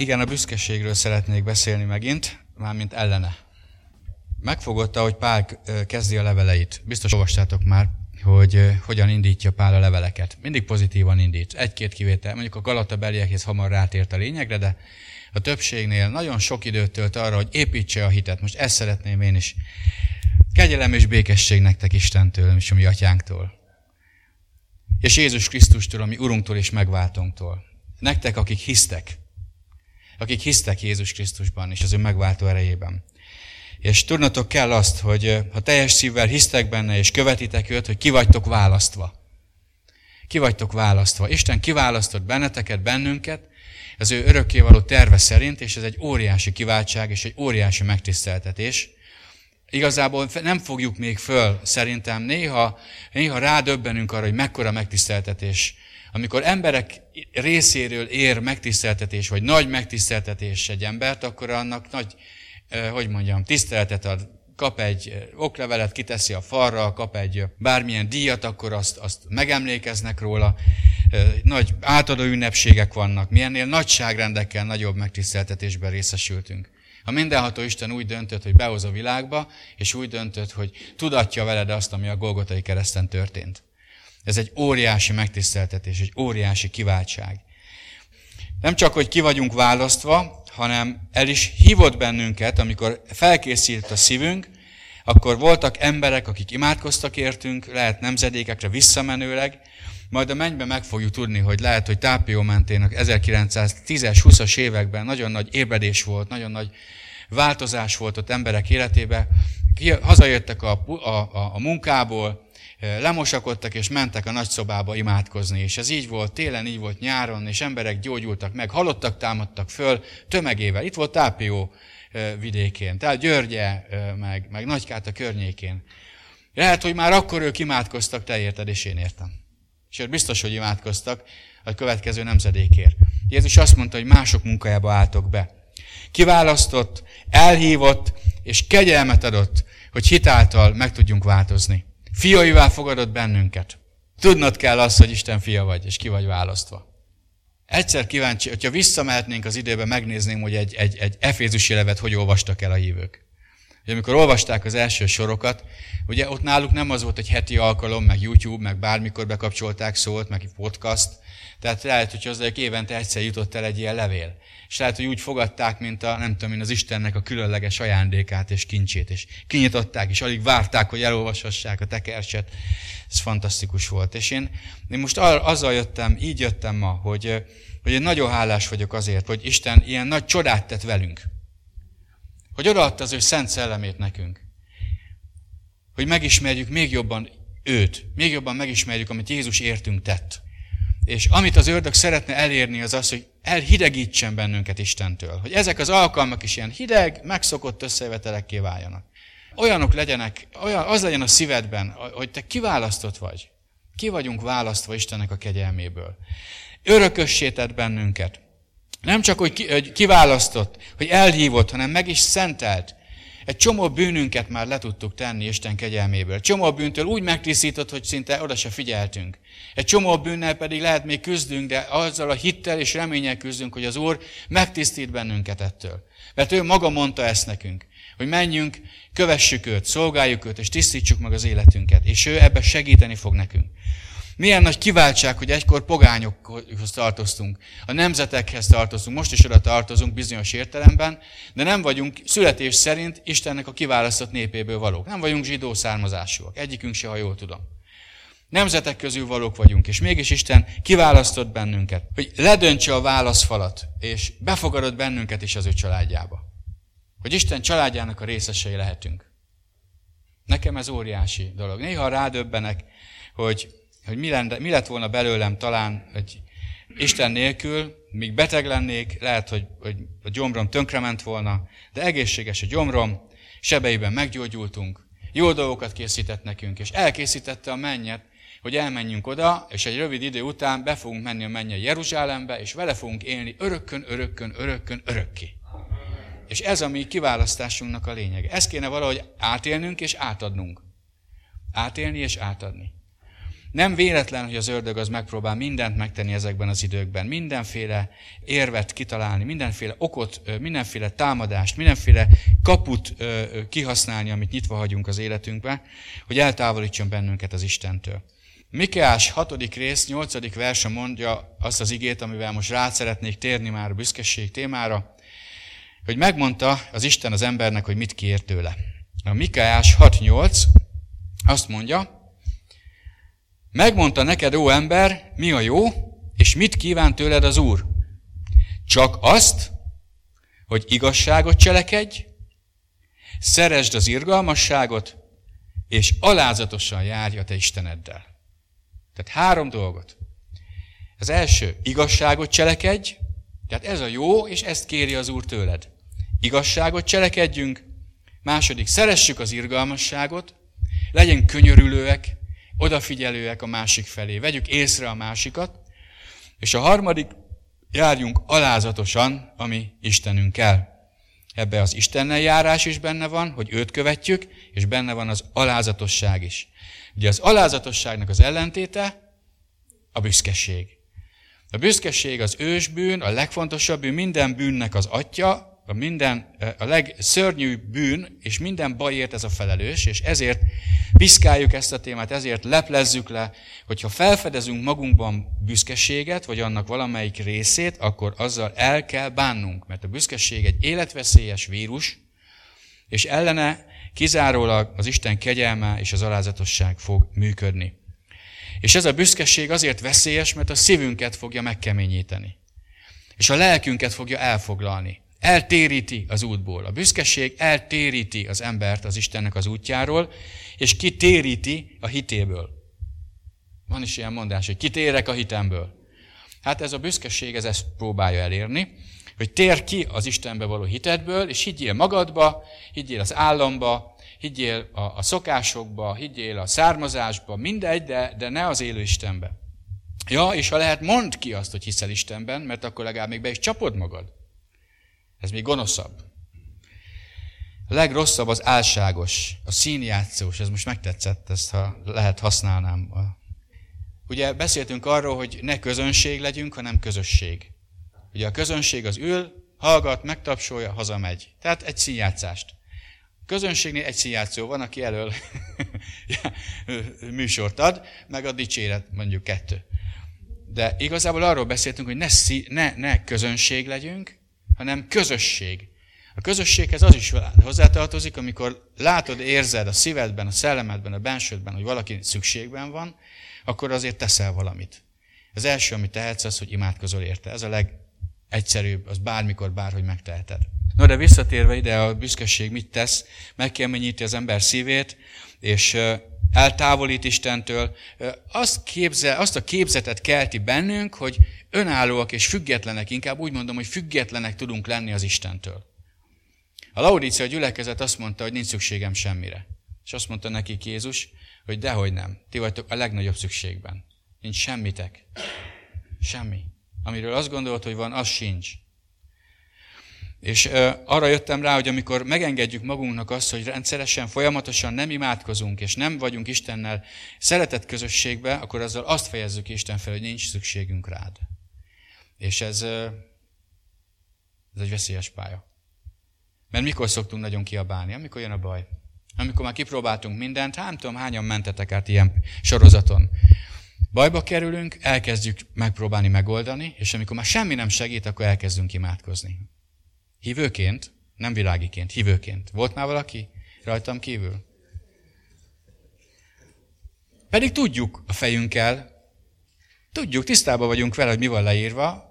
Igen, a büszkeségről szeretnék beszélni megint, mármint ellene. Megfogott, hogy Pál kezdi a leveleit. Biztos olvastátok már, hogy hogyan indítja Pál a leveleket. Mindig pozitívan indít. Egy-két kivétel. Mondjuk a Galata beliekhez hamar rátért a lényegre, de a többségnél nagyon sok időt tölt arra, hogy építse a hitet. Most ezt szeretném én is. Kegyelem és békesség nektek Istentől, és a mi atyánktól. És Jézus Krisztustól, ami Urunktól és megváltónktól. Nektek, akik hisztek, akik hisztek Jézus Krisztusban és az ő megváltó erejében. És tudnotok kell azt, hogy ha teljes szívvel hisztek benne, és követitek őt, hogy ki vagytok választva. Ki vagytok választva. Isten kiválasztott benneteket, bennünket, az ő örökkévaló terve szerint, és ez egy óriási kiváltság, és egy óriási megtiszteltetés. Igazából nem fogjuk még föl, szerintem néha, néha rádöbbenünk arra, hogy mekkora megtiszteltetés amikor emberek részéről ér megtiszteltetés, vagy nagy megtiszteltetés egy embert, akkor annak nagy, hogy mondjam, tiszteletet ad. Kap egy oklevelet, kiteszi a falra, kap egy bármilyen díjat, akkor azt, azt megemlékeznek róla. Nagy átadó ünnepségek vannak. Mi ennél nagyságrendekkel nagyobb megtiszteltetésben részesültünk. A mindenható Isten úgy döntött, hogy behoz a világba, és úgy döntött, hogy tudatja veled azt, ami a Golgotai kereszten történt. Ez egy óriási megtiszteltetés, egy óriási kiváltság. Nem csak, hogy ki vagyunk választva, hanem el is hívott bennünket, amikor felkészült a szívünk, akkor voltak emberek, akik imádkoztak értünk, lehet nemzedékekre visszamenőleg, majd a mennyben meg fogjuk tudni, hogy lehet, hogy Tápió mentén 1910-es, 20-as években nagyon nagy ébredés volt, nagyon nagy változás volt ott emberek életébe. Hazajöttek a, a, a, a munkából, lemosakodtak és mentek a nagyszobába imádkozni. És ez így volt télen, így volt nyáron, és emberek gyógyultak meg, halottak támadtak föl tömegével. Itt volt Tápió vidékén, tehát Györgye, meg, meg Nagykát a környékén. Lehet, hogy már akkor ők imádkoztak, te érted, és én értem. És biztos, hogy imádkoztak a következő nemzedékért. Jézus azt mondta, hogy mások munkájába álltok be. Kiválasztott, elhívott, és kegyelmet adott, hogy hitáltal meg tudjunk változni. Fiaivá fogadott bennünket. Tudnod kell azt, hogy Isten fia vagy, és ki vagy választva. Egyszer kíváncsi, hogyha visszamehetnénk az időbe, megnézném, hogy egy, egy, egy efézusi levet hogy olvastak el a hívők. Ugye, amikor olvasták az első sorokat, ugye ott náluk nem az volt, hogy heti alkalom, meg YouTube, meg bármikor bekapcsolták szót, meg podcast, tehát lehet, hogy hozzájuk évente egyszer jutott el egy ilyen levél. És lehet, hogy úgy fogadták, mint a, nem tudom én, az Istennek a különleges ajándékát és kincsét. És kinyitották, és alig várták, hogy elolvashassák a tekercset. Ez fantasztikus volt. És én, én most azzal jöttem, így jöttem ma, hogy, hogy én nagyon hálás vagyok azért, hogy Isten ilyen nagy csodát tett velünk. Hogy odaadta az ő szent szellemét nekünk. Hogy megismerjük még jobban őt, még jobban megismerjük, amit Jézus értünk tett. És amit az ördög szeretne elérni, az az, hogy elhidegítsen bennünket Istentől. Hogy ezek az alkalmak is ilyen hideg, megszokott összevetelekké váljanak. Olyanok legyenek, olyan, az legyen a szívedben, hogy te kiválasztott vagy. Ki vagyunk választva Istennek a kegyelméből. Örökössé tett bennünket. Nem csak, hogy kiválasztott, hogy elhívott, hanem meg is szentelt. Egy csomó bűnünket már le tudtuk tenni Isten kegyelméből. Egy csomó bűntől úgy megtisztított, hogy szinte oda se figyeltünk. Egy csomó bűnnel pedig lehet még küzdünk, de azzal a hittel és reménnyel küzdünk, hogy az Úr megtisztít bennünket ettől. Mert ő maga mondta ezt nekünk, hogy menjünk, kövessük őt, szolgáljuk őt, és tisztítsuk meg az életünket. És ő ebbe segíteni fog nekünk. Milyen nagy kiváltság, hogy egykor pogányokhoz tartoztunk, a nemzetekhez tartoztunk, most is oda tartozunk bizonyos értelemben, de nem vagyunk születés szerint Istennek a kiválasztott népéből valók. Nem vagyunk zsidó származásúak, egyikünk se, ha jól tudom. Nemzetek közül valók vagyunk, és mégis Isten kiválasztott bennünket, hogy ledöntse a válaszfalat, és befogadott bennünket is az ő családjába. Hogy Isten családjának a részesei lehetünk. Nekem ez óriási dolog. Néha rádöbbenek, hogy hogy mi, lenne, mi lett volna belőlem talán hogy Isten nélkül, míg beteg lennék, lehet, hogy, hogy a gyomrom tönkrement volna, de egészséges a gyomrom, sebeiben meggyógyultunk, jó dolgokat készített nekünk, és elkészítette a mennyet, hogy elmenjünk oda, és egy rövid idő után be fogunk menni a mennyel Jeruzsálembe, és vele fogunk élni örökkön, örökkön, örökkön, örökké. És ez a mi kiválasztásunknak a lényege. Ezt kéne valahogy átélnünk és átadnunk. Átélni és átadni. Nem véletlen, hogy az ördög az megpróbál mindent megtenni ezekben az időkben. Mindenféle érvet kitalálni, mindenféle okot, mindenféle támadást, mindenféle kaput kihasználni, amit nyitva hagyunk az életünkbe, hogy eltávolítson bennünket az Istentől. Mikeás 6. rész, 8. verse mondja azt az igét, amivel most rá szeretnék térni már a büszkeség témára, hogy megmondta az Isten az embernek, hogy mit kér tőle. A Mikeás 6.8 azt mondja, Megmondta neked, ó ember, mi a jó, és mit kíván tőled az Úr? Csak azt, hogy igazságot cselekedj, szeresd az irgalmasságot, és alázatosan járj a te Isteneddel. Tehát három dolgot. Az első, igazságot cselekedj, tehát ez a jó, és ezt kéri az Úr tőled. Igazságot cselekedjünk, második, szeressük az irgalmasságot, legyen könyörülőek, odafigyelőek a másik felé, vegyük észre a másikat, és a harmadik, járjunk alázatosan, ami Istenünkkel. Ebbe az Istennel járás is benne van, hogy őt követjük, és benne van az alázatosság is. Ugye az alázatosságnak az ellentéte a büszkeség. A büszkeség az ősbűn, a legfontosabb bűn, minden bűnnek az atya, a, minden, a legszörnyűbb bűn, és minden bajért ez a felelős, és ezért piszkáljuk ezt a témát, ezért leplezzük le, hogyha felfedezünk magunkban büszkeséget, vagy annak valamelyik részét, akkor azzal el kell bánnunk, mert a büszkeség egy életveszélyes vírus, és ellene kizárólag az Isten kegyelme és az alázatosság fog működni. És ez a büszkeség azért veszélyes, mert a szívünket fogja megkeményíteni. És a lelkünket fogja elfoglalni. Eltéríti az útból. A büszkeség eltéríti az embert az Istennek az útjáról, és kitéríti a hitéből. Van is ilyen mondás, hogy kitérek a hitemből. Hát ez a büszkeség, ez ezt próbálja elérni, hogy tér ki az Istenbe való hitedből, és higgyél magadba, higgyél az államba, higgyél a, a szokásokba, higgyél a származásba, mindegy, de, de ne az élő Istenbe. Ja, és ha lehet, mondd ki azt, hogy hiszel Istenben, mert akkor legalább még be is csapod magad. Ez még gonoszabb. A legrosszabb az álságos, a színjátszós, ez most megtetszett, ezt ha lehet használnám. Ugye beszéltünk arról, hogy ne közönség legyünk, hanem közösség. Ugye a közönség az ül, hallgat, megtapsolja, hazamegy. Tehát egy színjátszást. A közönségnél egy színjátszó van, aki elől műsort ad, meg a dicséret mondjuk kettő. De igazából arról beszéltünk, hogy ne, szí, ne, ne közönség legyünk, hanem közösség. A közösséghez az is hozzátartozik, amikor látod, érzed a szívedben, a szellemedben, a bensődben, hogy valaki szükségben van, akkor azért teszel valamit. Az első, amit tehetsz, az, hogy imádkozol érte. Ez a legegyszerűbb, az bármikor, bárhogy megteheted. No, de visszatérve ide, a büszkeség mit tesz? Megkeményíti az ember szívét, és eltávolít Istentől. Azt, képzel, azt a képzetet kelti bennünk, hogy önállóak és függetlenek, inkább úgy mondom, hogy függetlenek tudunk lenni az Istentől. A Laudícia gyülekezet azt mondta, hogy nincs szükségem semmire. És azt mondta neki Jézus, hogy dehogy nem, ti vagytok a legnagyobb szükségben. Nincs semmitek. Semmi. Amiről azt gondolod, hogy van, az sincs. És arra jöttem rá, hogy amikor megengedjük magunknak azt, hogy rendszeresen, folyamatosan nem imádkozunk, és nem vagyunk Istennel szeretett közösségbe, akkor azzal azt fejezzük Isten fel, hogy nincs szükségünk rád. És ez, ez egy veszélyes pálya. Mert mikor szoktunk nagyon kiabálni? Amikor jön a baj. Amikor már kipróbáltunk mindent, hát nem tudom, hányan mentetek át ilyen sorozaton. Bajba kerülünk, elkezdjük megpróbálni megoldani, és amikor már semmi nem segít, akkor elkezdünk imádkozni. Hívőként, nem világiként, hívőként. Volt már valaki rajtam kívül? Pedig tudjuk a fejünkkel, tudjuk, tisztában vagyunk vele, hogy mi van leírva,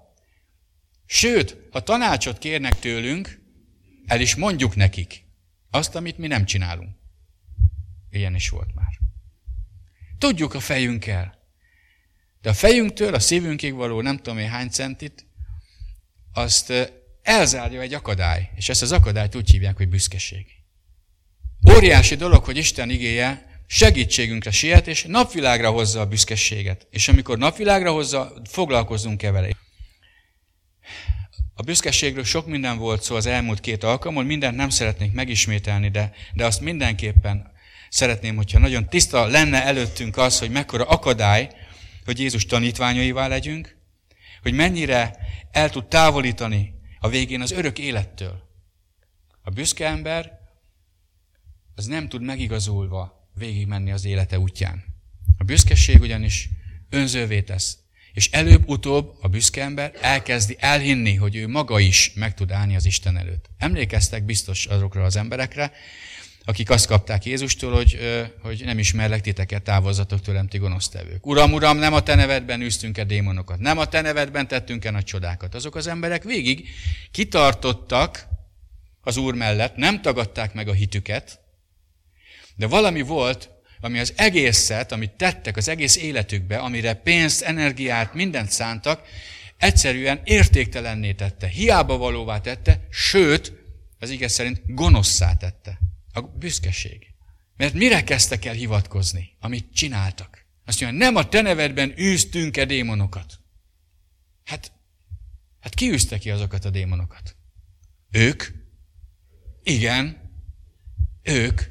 sőt, ha tanácsot kérnek tőlünk, el is mondjuk nekik azt, amit mi nem csinálunk. Ilyen is volt már. Tudjuk a fejünkkel. De a fejünktől, a szívünkig való nem tudom én hány centit, azt elzárja egy akadály. És ezt az akadályt úgy hívják, hogy büszkeség. Óriási dolog, hogy Isten igéje segítségünkre siet, és napvilágra hozza a büszkeséget. És amikor napvilágra hozza, foglalkozzunk-e vele. A büszkeségről sok minden volt szó az elmúlt két alkalommal, mindent nem szeretnék megismételni, de, de azt mindenképpen szeretném, hogyha nagyon tiszta lenne előttünk az, hogy mekkora akadály, hogy Jézus tanítványaivá legyünk, hogy mennyire el tud távolítani a végén az örök élettől. A büszke ember az nem tud megigazulva végigmenni az élete útján. A büszkeség ugyanis önzővé tesz. És előbb-utóbb a büszke ember elkezdi elhinni, hogy ő maga is meg tud állni az Isten előtt. Emlékeztek biztos azokra az emberekre, akik azt kapták Jézustól, hogy, hogy nem ismerlek titeket, távozzatok tőlem, ti gonosztevők. Uram, uram, nem a te nevedben űztünk-e démonokat, nem a te nevedben tettünk-e nagy csodákat. Azok az emberek végig kitartottak az Úr mellett, nem tagadták meg a hitüket, de valami volt, ami az egészet, amit tettek az egész életükbe, amire pénzt, energiát, mindent szántak, egyszerűen értéktelenné tette, hiába valóvá tette, sőt, az ige szerint gonoszszá tette. A büszkeség. Mert mire kezdtek el hivatkozni, amit csináltak? Azt mondja, nem a te nevedben űztünk-e démonokat. Hát, hát ki űzte ki azokat a démonokat? Ők? Igen, ők.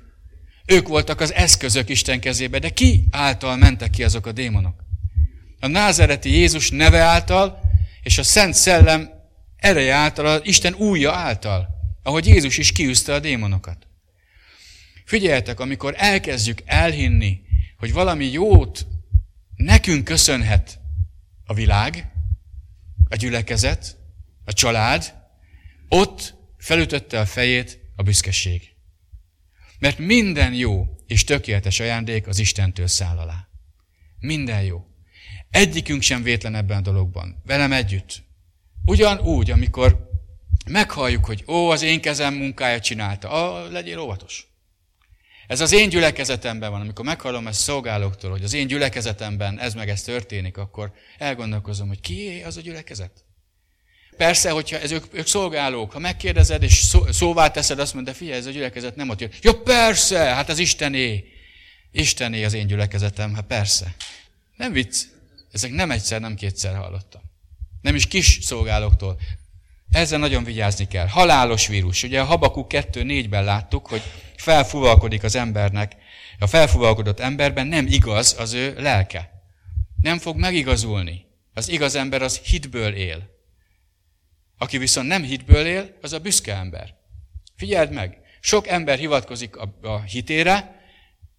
Ők voltak az eszközök Isten kezébe, de ki által mentek ki azok a démonok? A názereti Jézus neve által, és a Szent Szellem ereje által, az Isten újja által, ahogy Jézus is kiűzte a démonokat. Figyeljetek, amikor elkezdjük elhinni, hogy valami jót nekünk köszönhet a világ, a gyülekezet, a család, ott felütötte a fejét a büszkeség. Mert minden jó és tökéletes ajándék az Istentől száll alá. Minden jó. Egyikünk sem vétlen ebben a dologban. Velem együtt. Ugyanúgy, amikor meghalljuk, hogy ó, az én kezem munkája csinálta, ah, legyél óvatos. Ez az én gyülekezetemben van. Amikor meghallom ezt szolgálóktól, hogy az én gyülekezetemben ez meg ez történik, akkor elgondolkozom, hogy ki az a gyülekezet? Persze, hogyha ez ők, ők szolgálók, ha megkérdezed és szó, szóvá teszed, azt mondja, figyelj, ez a gyülekezet nem ott jön. Ja, persze, hát az Istené. Istené az én gyülekezetem, hát persze. Nem vicc. Ezek nem egyszer, nem kétszer hallottam. Nem is kis szolgálóktól. Ezzel nagyon vigyázni kell. Halálos vírus. Ugye a Habakuk 2.4-ben láttuk, hogy felfuvalkodik az embernek, a felfuvalkodott emberben nem igaz az ő lelke. Nem fog megigazulni. Az igaz ember az hitből él. Aki viszont nem hitből él, az a büszke ember. Figyeld meg, sok ember hivatkozik a, a hitére,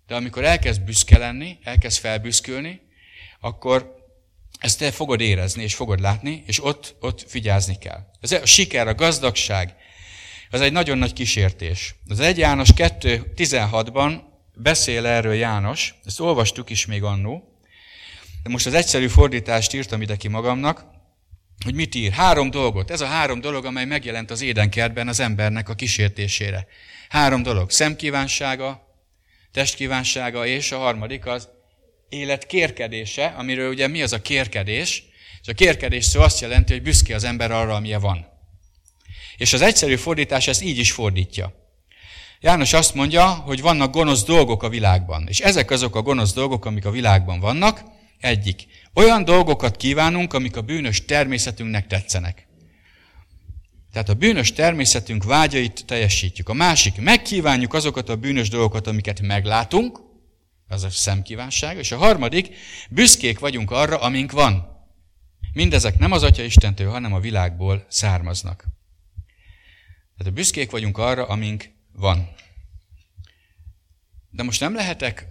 de amikor elkezd büszke lenni, elkezd felbüszkülni, akkor ezt te fogod érezni, és fogod látni, és ott, ott figyázni kell. Ez a siker, a gazdagság, az egy nagyon nagy kísértés. Az 1 János 2.16-ban beszél erről János, ezt olvastuk is még annó, de most az egyszerű fordítást írtam ide ki magamnak, hogy mit ír. Három dolgot. Ez a három dolog, amely megjelent az édenkertben az embernek a kísértésére. Három dolog. Szemkívánsága, testkívánsága, és a harmadik az élet kérkedése, amiről ugye mi az a kérkedés? És a kérkedés szó azt jelenti, hogy büszke az ember arra, amilyen van. És az egyszerű fordítás ezt így is fordítja. János azt mondja, hogy vannak gonosz dolgok a világban. És ezek azok a gonosz dolgok, amik a világban vannak. Egyik. Olyan dolgokat kívánunk, amik a bűnös természetünknek tetszenek. Tehát a bűnös természetünk vágyait teljesítjük. A másik, megkívánjuk azokat a bűnös dolgokat, amiket meglátunk, az a szemkívánság, és a harmadik, büszkék vagyunk arra, amink van. Mindezek nem az Atya Istentől, hanem a világból származnak. Tehát a büszkék vagyunk arra, amink van. De most nem lehetek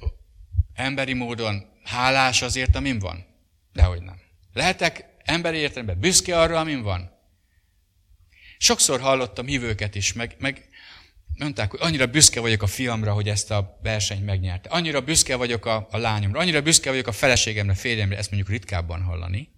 emberi módon hálás azért, amin van? Dehogy nem. Lehetek emberi értelemben büszke arra, amin van? Sokszor hallottam hívőket is, meg, meg mondták, hogy annyira büszke vagyok a fiamra, hogy ezt a versenyt megnyerte. Annyira büszke vagyok a, a lányomra, annyira büszke vagyok a feleségemre, férjemre, ezt mondjuk ritkábban hallani,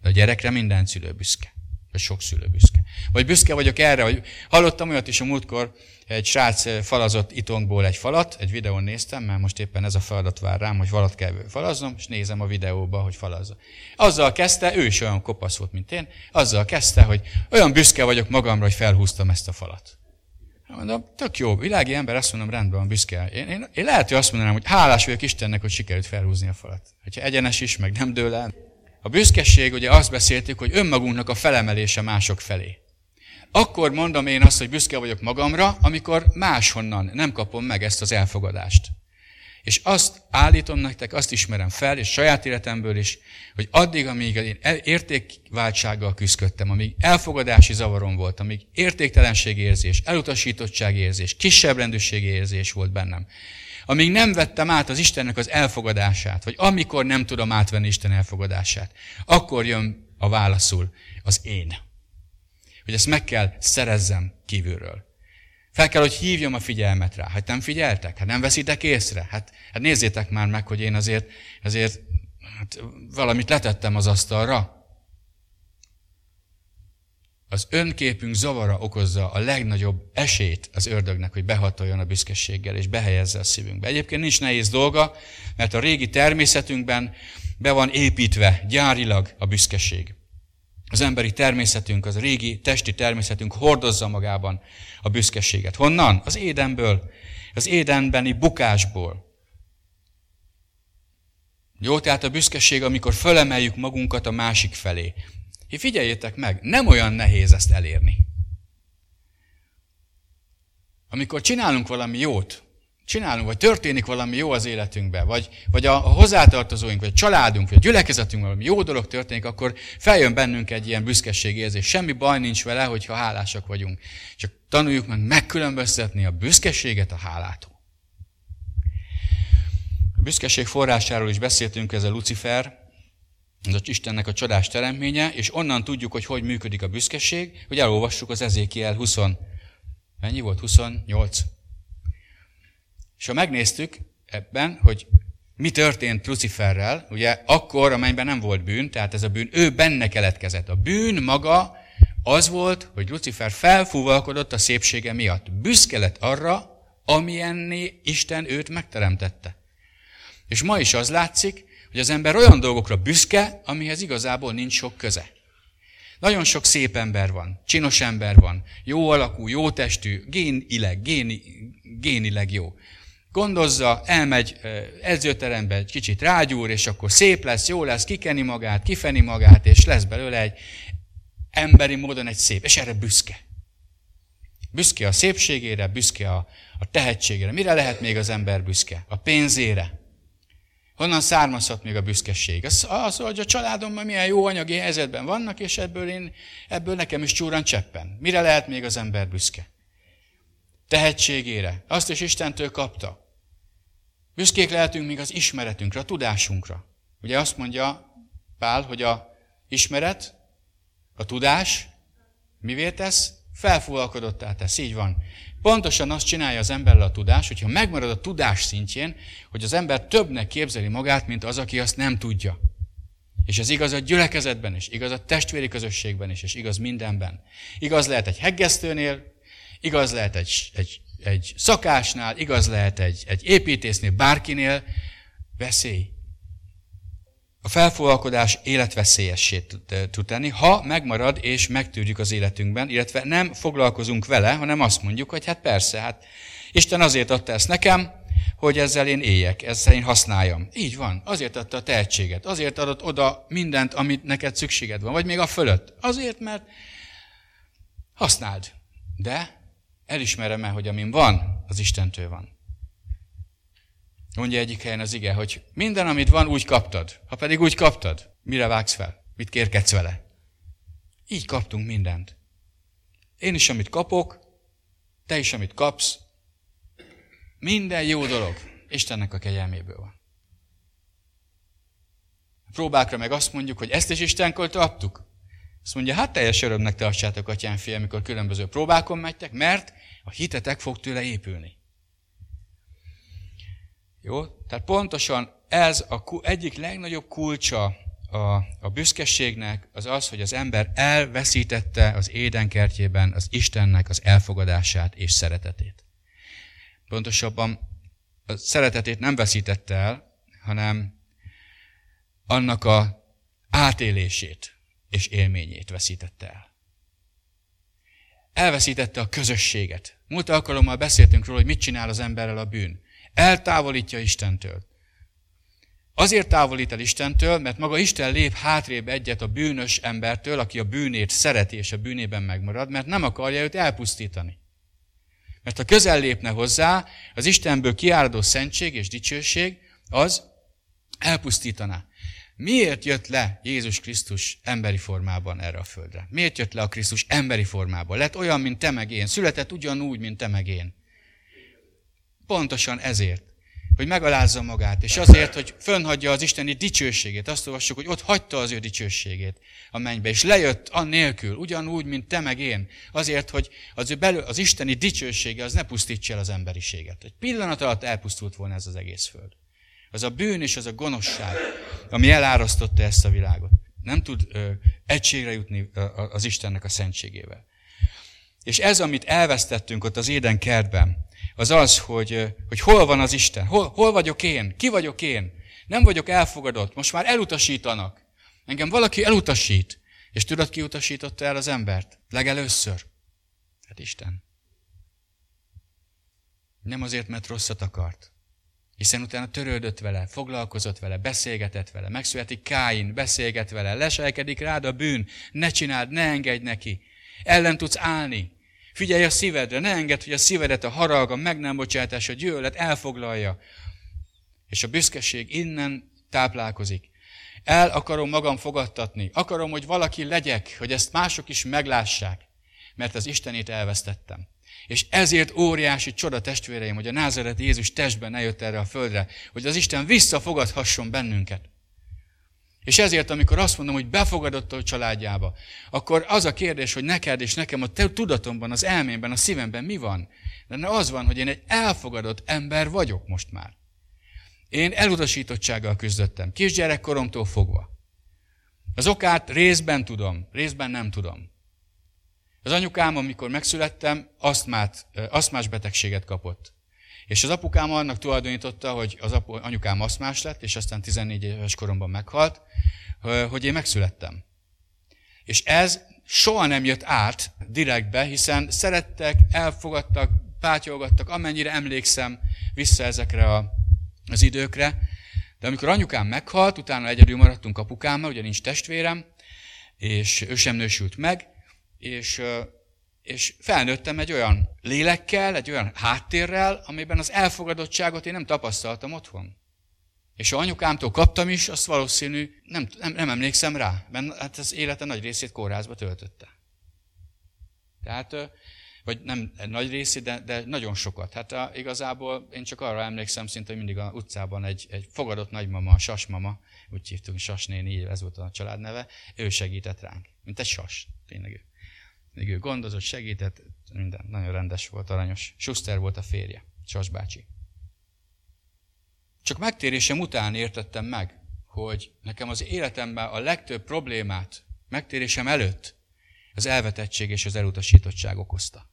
de a gyerekre minden szülő büszke. Vagy sok szülő büszke. Vagy büszke vagyok erre, hogy hallottam olyat is a múltkor, egy srác falazott itongból egy falat, egy videón néztem, mert most éppen ez a feladat vár rám, hogy falat kell falaznom, és nézem a videóba, hogy falazza. Azzal kezdte, ő is olyan kopasz volt, mint én, azzal kezdte, hogy olyan büszke vagyok magamra, hogy felhúztam ezt a falat. Mondom, tök jó, világi ember, azt mondom, rendben van, büszke. Én, én, én lehet, hogy azt mondanám, hogy hálás vagyok Istennek, hogy sikerült felhúzni a falat. Hogyha egyenes is, meg nem dől el. A büszkeség, ugye azt beszéltük, hogy önmagunknak a felemelése mások felé. Akkor mondom én azt, hogy büszke vagyok magamra, amikor máshonnan nem kapom meg ezt az elfogadást. És azt állítom nektek, azt ismerem fel, és saját életemből is, hogy addig, amíg én értékváltsággal küzdöttem, amíg elfogadási zavarom volt, amíg értéktelenségérzés, elutasítottságérzés, rendőrségérzés volt bennem, amíg nem vettem át az Istennek az elfogadását, vagy amikor nem tudom átvenni Isten elfogadását, akkor jön a válaszul az én. Hogy ezt meg kell szerezzem kívülről. Fel kell, hogy hívjam a figyelmet rá. Hát nem figyeltek? Hát nem veszitek észre? Hát, hát nézzétek már meg, hogy én azért, azért hát valamit letettem az asztalra. Az önképünk zavara okozza a legnagyobb esét az ördögnek, hogy behatoljon a büszkeséggel és behelyezze a szívünkbe. Egyébként nincs nehéz dolga, mert a régi természetünkben be van építve gyárilag a büszkeség. Az emberi természetünk, az régi testi természetünk hordozza magában a büszkeséget. Honnan? Az édenből, az édenbeni bukásból. Jó, tehát a büszkeség, amikor fölemeljük magunkat a másik felé. És figyeljétek meg, nem olyan nehéz ezt elérni. Amikor csinálunk valami jót, csinálunk, vagy történik valami jó az életünkben, vagy, vagy a hozzátartozóink, vagy a családunk, vagy a gyülekezetünk valami jó dolog történik, akkor feljön bennünk egy ilyen büszkeségérzés. Semmi baj nincs vele, hogyha hálásak vagyunk. Csak tanuljuk meg megkülönböztetni a büszkeséget a hálától. A büszkeség forrásáról is beszéltünk, ez a Lucifer, ez a Istennek a csodás teremtménye, és onnan tudjuk, hogy hogy működik a büszkeség, hogy elolvassuk az Ezékiel 20, mennyi volt? 28 és ha megnéztük ebben, hogy mi történt Luciferrel, ugye akkor, amelyben nem volt bűn, tehát ez a bűn, ő benne keletkezett. A bűn maga az volt, hogy Lucifer felfúvalkodott a szépsége miatt. Büszke lett arra, amilyenné Isten őt megteremtette. És ma is az látszik, hogy az ember olyan dolgokra büszke, amihez igazából nincs sok köze. Nagyon sok szép ember van, csinos ember van, jó alakú, jó testű, génileg, géni, génileg jó gondozza, elmegy edzőterembe, egy kicsit rágyúr, és akkor szép lesz, jó lesz, kikeni magát, kifeni magát, és lesz belőle egy emberi módon egy szép, és erre büszke. Büszke a szépségére, büszke a, a tehetségére. Mire lehet még az ember büszke? A pénzére. Honnan származhat még a büszkeség? Az, az hogy a családomban milyen jó anyagi helyzetben vannak, és ebből, én, ebből nekem is csúran cseppen. Mire lehet még az ember büszke? Tehetségére. Azt is Istentől kapta. Büszkék lehetünk még az ismeretünkre, a tudásunkra. Ugye azt mondja Pál, hogy a ismeret, a tudás mivé tesz? Felfúvalkodottá tesz. Így van. Pontosan azt csinálja az emberrel a tudás, hogyha megmarad a tudás szintjén, hogy az ember többnek képzeli magát, mint az, aki azt nem tudja. És ez igaz a gyülekezetben is, igaz a testvéri közösségben is, és igaz mindenben. Igaz lehet egy heggesztőnél, igaz lehet egy, egy egy szakásnál, igaz lehet egy, egy építésznél, bárkinél, veszély. A felfogalkodás életveszélyessé tud tenni, ha megmarad és megtűrjük az életünkben, illetve nem foglalkozunk vele, hanem azt mondjuk, hogy hát persze, hát Isten azért adta ezt nekem, hogy ezzel én éljek, ezzel én használjam. Így van, azért adta a tehetséget, azért adott oda mindent, amit neked szükséged van, vagy még a fölött. Azért, mert használd. De elismerem el, hogy amin van, az Istentől van. Mondja egyik helyen az ige, hogy minden, amit van, úgy kaptad. Ha pedig úgy kaptad, mire vágsz fel? Mit kérkedsz vele? Így kaptunk mindent. Én is, amit kapok, te is, amit kapsz, minden jó dolog Istennek a kegyelméből van. A próbákra meg azt mondjuk, hogy ezt is Istenkől adtuk. Azt mondja, hát teljes örömnek tartsátok, atyám fia, amikor különböző próbákon megytek, mert a hitetek fog tőle épülni. Jó? Tehát pontosan ez a egyik legnagyobb kulcsa a, a büszkeségnek az az, hogy az ember elveszítette az édenkertjében az Istennek az elfogadását és szeretetét. Pontosabban a szeretetét nem veszítette el, hanem annak a átélését és élményét veszítette el. Elveszítette a közösséget. Múlt alkalommal beszéltünk róla, hogy mit csinál az emberrel a bűn. Eltávolítja Istentől. Azért távolít el Istentől, mert maga Isten lép hátrébb egyet a bűnös embertől, aki a bűnét szereti és a bűnében megmarad, mert nem akarja őt elpusztítani. Mert ha közel lépne hozzá, az Istenből kiáradó szentség és dicsőség, az elpusztítaná. Miért jött le Jézus Krisztus emberi formában erre a földre? Miért jött le a Krisztus emberi formában? Lett olyan, mint te meg én. Született ugyanúgy, mint te meg én. Pontosan ezért hogy megalázza magát, és azért, hogy fönnhagyja az isteni dicsőségét. Azt olvassuk, hogy ott hagyta az ő dicsőségét a mennybe, és lejött annélkül, ugyanúgy, mint te meg én, azért, hogy az, ő belül, az isteni dicsősége az ne pusztítsa el az emberiséget. Egy pillanat alatt elpusztult volna ez az egész föld. Az a bűn és az a gonoszság, ami elárasztotta ezt a világot. Nem tud ö, egységre jutni az Istennek a szentségével. És ez, amit elvesztettünk ott az éden kertben, az az, hogy, hogy hol van az Isten, hol, hol vagyok én, ki vagyok én. Nem vagyok elfogadott, most már elutasítanak. Engem valaki elutasít. És tudod, ki utasította el az embert? Legelőször. Hát Isten. Nem azért, mert rosszat akart. Hiszen utána törődött vele, foglalkozott vele, beszélgetett vele, megszületik Káin, beszélget vele, leselkedik rád a bűn, ne csináld, ne engedj neki. Ellen tudsz állni, Figyelj a szívedre, ne engedd, hogy a szívedet a harag, a meg nem bocsátás, a gyűlölet elfoglalja. És a büszkeség innen táplálkozik. El akarom magam fogadtatni. Akarom, hogy valaki legyek, hogy ezt mások is meglássák. Mert az Istenét elvesztettem. És ezért óriási csoda testvéreim, hogy a názeret Jézus testben eljött erre a földre, hogy az Isten visszafogadhasson bennünket. És ezért, amikor azt mondom, hogy befogadott a családjába, akkor az a kérdés, hogy neked és nekem a te tudatomban, az elmémben, a szívemben mi van? De az van, hogy én egy elfogadott ember vagyok most már. Én elutasítottsággal küzdöttem, kisgyerekkoromtól fogva. Az okát részben tudom, részben nem tudom. Az anyukám, amikor megszülettem, asztmát, asztmás betegséget kapott. És az apukám annak tulajdonította, hogy az apu, anyukám aszmás lett, és aztán 14 éves koromban meghalt, hogy én megszülettem. És ez soha nem jött át direktbe, hiszen szerettek, elfogadtak, pátyolgattak, amennyire emlékszem vissza ezekre a, az időkre. De amikor anyukám meghalt, utána egyedül maradtunk apukámmal, ugye nincs testvérem, és ő sem nősült meg, és és felnőttem egy olyan lélekkel, egy olyan háttérrel, amiben az elfogadottságot én nem tapasztaltam otthon. És ha anyukámtól kaptam is, azt valószínű, nem, nem, nem emlékszem rá, mert hát az élete nagy részét kórházba töltötte. Tehát, vagy nem nagy részét, de, de nagyon sokat. Hát a, igazából én csak arra emlékszem szinte, hogy mindig a utcában egy, egy fogadott nagymama, a sasmama, úgy hívtuk, sasnéni, ez volt a családneve, ő segített ránk, mint egy sas, tényleg ő. Még ő gondozott, segített, minden. Nagyon rendes volt, aranyos. Schuster volt a férje, Sas bácsi. Csak megtérésem után értettem meg, hogy nekem az életemben a legtöbb problémát megtérésem előtt az elvetettség és az elutasítottság okozta.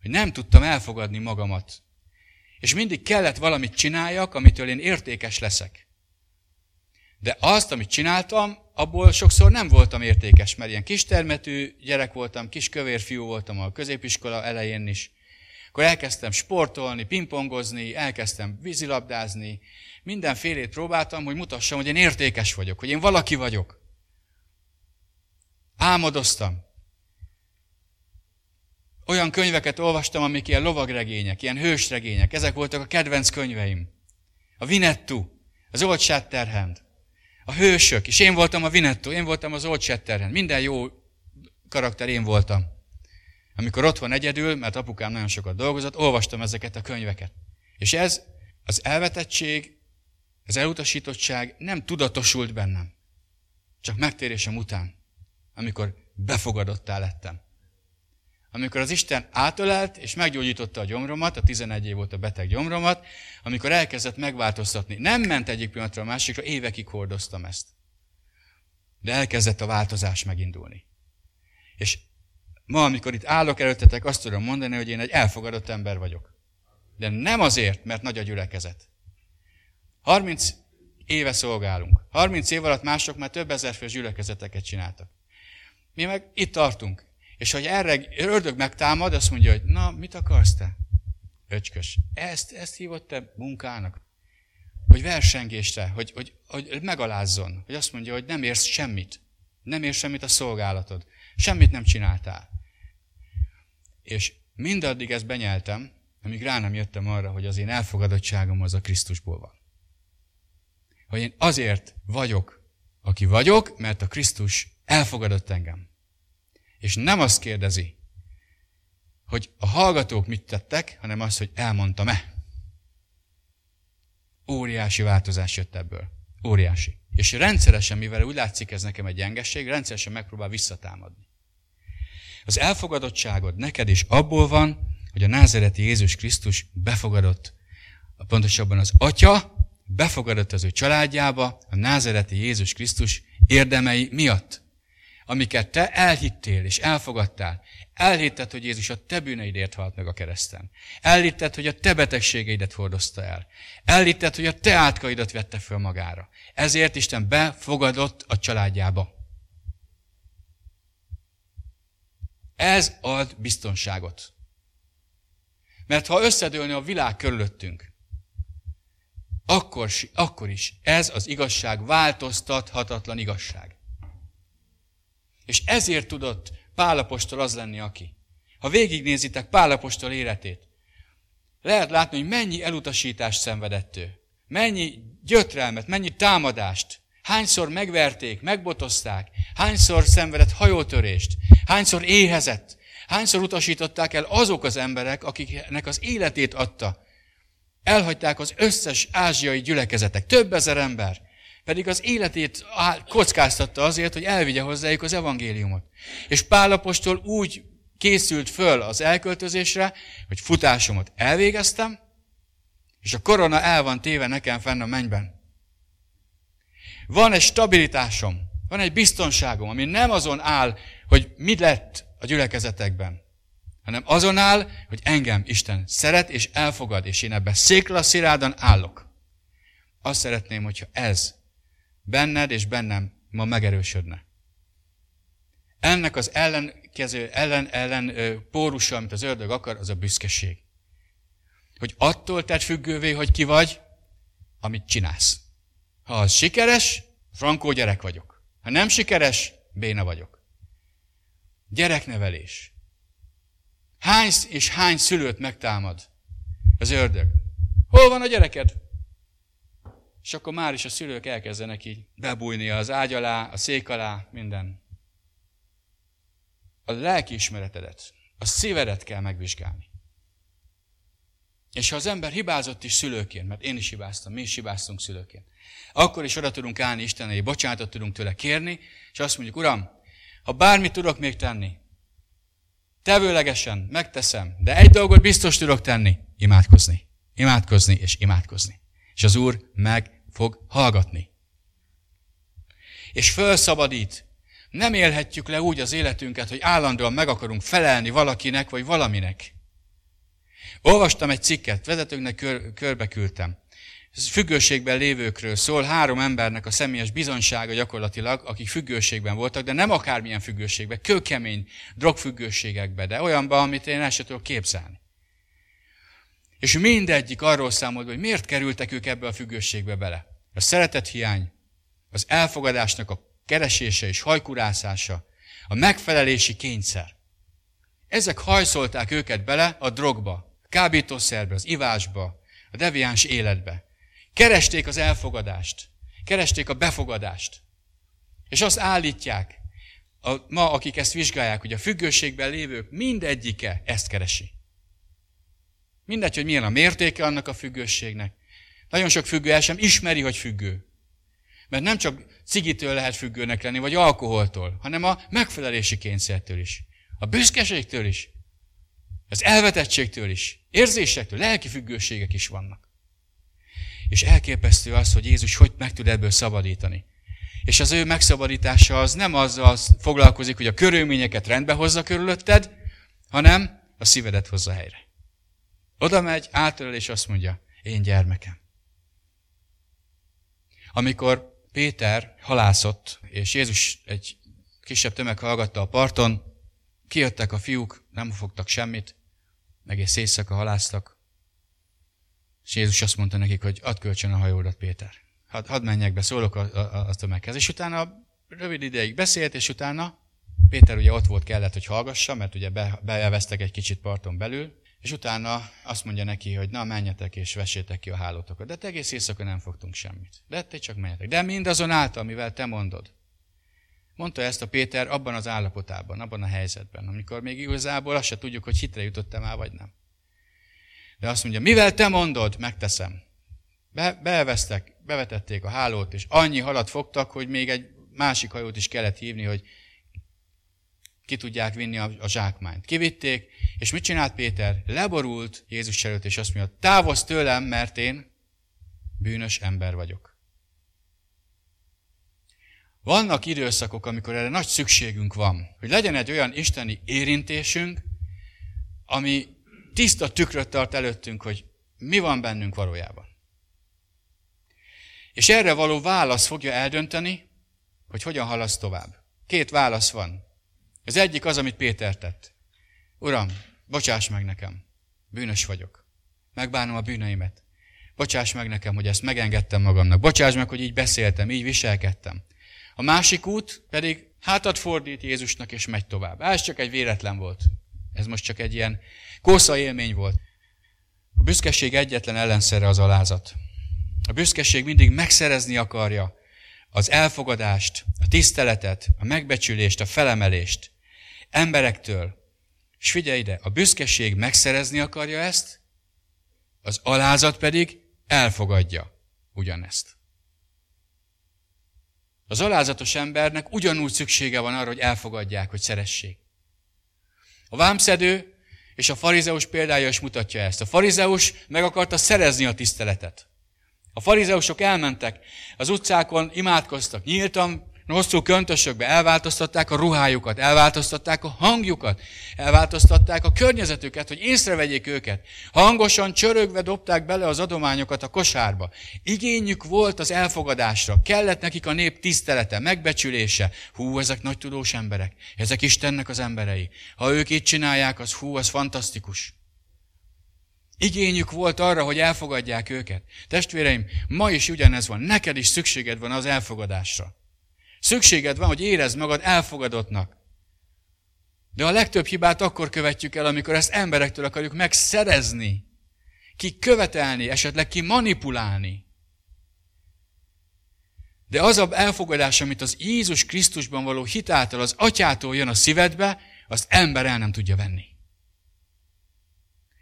Hogy nem tudtam elfogadni magamat. És mindig kellett valamit csináljak, amitől én értékes leszek. De azt, amit csináltam, abból sokszor nem voltam értékes, mert ilyen kistermetű gyerek voltam, kis kövér fiú voltam a középiskola elején is. Akkor elkezdtem sportolni, pingpongozni, elkezdtem vízilabdázni, mindenfélét próbáltam, hogy mutassam, hogy én értékes vagyok, hogy én valaki vagyok. Álmodoztam. Olyan könyveket olvastam, amik ilyen lovagregények, ilyen hősregények. Ezek voltak a kedvenc könyveim. A Vinettu, az Old Shatterhand, a hősök, és én voltam a Vinetto, én voltam az Old Shatterhand. Minden jó karakter én voltam. Amikor otthon egyedül, mert apukám nagyon sokat dolgozott, olvastam ezeket a könyveket. És ez az elvetettség, az elutasítottság nem tudatosult bennem. Csak megtérésem után, amikor befogadottá lettem. Amikor az Isten átölelt és meggyógyította a gyomromat, a 11 év a beteg gyomromat, amikor elkezdett megváltoztatni. Nem ment egyik pillanatra a másikra, évekig hordoztam ezt. De elkezdett a változás megindulni. És ma, amikor itt állok előttetek, azt tudom mondani, hogy én egy elfogadott ember vagyok. De nem azért, mert nagy a gyülekezet. 30 éve szolgálunk. 30 év alatt mások már több ezer fő gyülekezeteket csináltak. Mi meg itt tartunk. És hogy erre ördög megtámad, azt mondja, hogy na, mit akarsz te? Öcskös. Ezt, ezt hívott te munkának? Hogy versengésre, hogy, hogy, hogy megalázzon. Hogy azt mondja, hogy nem érsz semmit. Nem érsz semmit a szolgálatod. Semmit nem csináltál. És mindaddig ezt benyeltem, amíg rá nem jöttem arra, hogy az én elfogadottságom az a Krisztusból van. Hogy én azért vagyok, aki vagyok, mert a Krisztus elfogadott engem. És nem azt kérdezi, hogy a hallgatók mit tettek, hanem azt, hogy elmondtam-e. Óriási változás jött ebből. Óriási. És rendszeresen, mivel úgy látszik ez nekem egy gyengesség, rendszeresen megpróbál visszatámadni. Az elfogadottságod neked is abból van, hogy a názereti Jézus Krisztus befogadott, pontosabban az Atya befogadott az ő családjába a názereti Jézus Krisztus érdemei miatt, amiket te elhittél és elfogadtál. Elhitted, hogy Jézus a te bűneidért halt meg a kereszten. Elhitted, hogy a te betegségeidet hordozta el. Elhitted, hogy a te átkaidat vette föl magára. Ezért Isten befogadott a családjába. Ez ad biztonságot. Mert ha összedőlne a világ körülöttünk, akkor, akkor is ez az igazság változtathatatlan igazság. És ezért tudott Pálapostól az lenni, aki. Ha végignézitek Pálapostól életét, lehet látni, hogy mennyi elutasítást szenvedett ő. Mennyi gyötrelmet, mennyi támadást. Hányszor megverték, megbotozták, hányszor szenvedett hajótörést, hányszor éhezett, hányszor utasították el azok az emberek, akiknek az életét adta. Elhagyták az összes ázsiai gyülekezetek, több ezer ember, pedig az életét kockáztatta azért, hogy elvigye hozzájuk az evangéliumot. És Pálapostól úgy készült föl az elköltözésre, hogy futásomat elvégeztem, és a korona el van téve nekem fenn a mennyben. Van egy stabilitásom, van egy biztonságom, ami nem azon áll, hogy mi lett a gyülekezetekben, hanem azon áll, hogy engem Isten szeret és elfogad, és én ebben székla szirádan állok. Azt szeretném, hogyha ez benned és bennem ma megerősödne. Ennek az ellenkező, ellen, ellen pórusa, amit az ördög akar, az a büszkeség. Hogy attól tett függővé, hogy ki vagy, amit csinálsz. Ha az sikeres, frankó gyerek vagyok. Ha nem sikeres, béna vagyok. Gyereknevelés. Hány és hány szülőt megtámad az ördög? Hol van a gyereked? És akkor már is a szülők elkezdenek így bebújni az ágy alá, a szék alá, minden. A lelkiismeretedet, a szívedet kell megvizsgálni. És ha az ember hibázott is szülőként, mert én is hibáztam, mi is hibáztunk szülőként, akkor is oda tudunk állni Isten bocsánatot tudunk tőle kérni, és azt mondjuk, Uram, ha bármit tudok még tenni, tevőlegesen megteszem, de egy dolgot biztos tudok tenni, imádkozni. Imádkozni és imádkozni. És az Úr meg fog hallgatni. És felszabadít. Nem élhetjük le úgy az életünket, hogy állandóan meg akarunk felelni valakinek vagy valaminek. Olvastam egy cikket, vezetőknek kör, körbe küldtem. Ez függőségben lévőkről szól, három embernek a személyes bizonsága gyakorlatilag, akik függőségben voltak, de nem akármilyen függőségben, kőkemény drogfüggőségekben, de olyanban, amit én el sem tudok képzelni. És mindegyik arról számolt, hogy miért kerültek ők ebbe a függőségbe bele. A szeretet hiány, az elfogadásnak a keresése és hajkurászása, a megfelelési kényszer. Ezek hajszolták őket bele a drogba, a kábítószerbe, az ivásba, a deviáns életbe. Keresték az elfogadást, keresték a befogadást. És azt állítják, a, ma akik ezt vizsgálják, hogy a függőségben lévők mindegyike ezt keresi. Mindegy, hogy milyen a mértéke annak a függőségnek. Nagyon sok függő el sem ismeri, hogy függő. Mert nem csak cigitől lehet függőnek lenni, vagy alkoholtól, hanem a megfelelési kényszertől is. A büszkeségtől is. Az elvetettségtől is. Érzésektől, lelki függőségek is vannak. És elképesztő az, hogy Jézus hogy meg tud ebből szabadítani. És az ő megszabadítása az nem azzal foglalkozik, hogy a körülményeket rendbe hozza körülötted, hanem a szívedet hozza helyre. Oda megy, átölel, és azt mondja, én gyermekem. Amikor Péter halászott, és Jézus egy kisebb tömeg hallgatta a parton, kijöttek a fiúk, nem fogtak semmit, egész éjszaka haláztak, és Jézus azt mondta nekik, hogy add kölcsön a hajódat, Péter. Hadd had menjek be, szólok a, a, a tömeghez. És utána rövid ideig beszélt, és utána Péter ugye ott volt, kellett, hogy hallgassa, mert ugye be, beelveztek egy kicsit parton belül, és utána azt mondja neki, hogy na menjetek és vesétek ki a hálótokat. De te egész éjszaka nem fogtunk semmit. De te csak menjetek. De mindazonáltal, mivel te mondod. Mondta ezt a Péter abban az állapotában, abban a helyzetben, amikor még igazából azt se tudjuk, hogy hitre jutott-e már, vagy nem. De azt mondja, mivel te mondod, megteszem. Be, beelveztek, bevetették a hálót, és annyi halat fogtak, hogy még egy másik hajót is kellett hívni, hogy ki tudják vinni a, a zsákmányt. Kivitték, és mit csinált Péter? Leborult Jézus előtt, és azt mondja, távozz tőlem, mert én bűnös ember vagyok. Vannak időszakok, amikor erre nagy szükségünk van, hogy legyen egy olyan isteni érintésünk, ami tiszta tükröt tart előttünk, hogy mi van bennünk valójában. És erre való válasz fogja eldönteni, hogy hogyan halasz tovább. Két válasz van. Az egyik az, amit Péter tett. Uram, bocsáss meg nekem, bűnös vagyok. Megbánom a bűneimet. Bocsáss meg nekem, hogy ezt megengedtem magamnak. Bocsáss meg, hogy így beszéltem, így viselkedtem. A másik út pedig hátat fordít Jézusnak, és megy tovább. Ez csak egy véletlen volt. Ez most csak egy ilyen kósza élmény volt. A büszkeség egyetlen ellenszere az alázat. A büszkeség mindig megszerezni akarja az elfogadást, a tiszteletet, a megbecsülést, a felemelést emberektől. És figyelj ide, a büszkeség megszerezni akarja ezt, az alázat pedig elfogadja ugyanezt. Az alázatos embernek ugyanúgy szüksége van arra, hogy elfogadják, hogy szeressék. A vámszedő és a farizeus példája is mutatja ezt. A farizeus meg akarta szerezni a tiszteletet. A farizeusok elmentek, az utcákon imádkoztak, nyíltan, hosszú köntösökbe elváltoztatták a ruhájukat, elváltoztatták a hangjukat, elváltoztatták a környezetüket, hogy észrevegyék őket. Hangosan csörögve dobták bele az adományokat a kosárba. Igényük volt az elfogadásra, kellett nekik a nép tisztelete, megbecsülése. Hú, ezek nagy tudós emberek, ezek Istennek az emberei. Ha ők így csinálják, az hú, az fantasztikus. Igényük volt arra, hogy elfogadják őket. Testvéreim, ma is ugyanez van. Neked is szükséged van az elfogadásra. Szükséged van, hogy érezd magad elfogadottnak. De a legtöbb hibát akkor követjük el, amikor ezt emberektől akarjuk megszerezni. Ki követelni, esetleg ki manipulálni. De az a elfogadás, amit az Jézus Krisztusban való hitáltal az atyától jön a szívedbe, azt ember el nem tudja venni.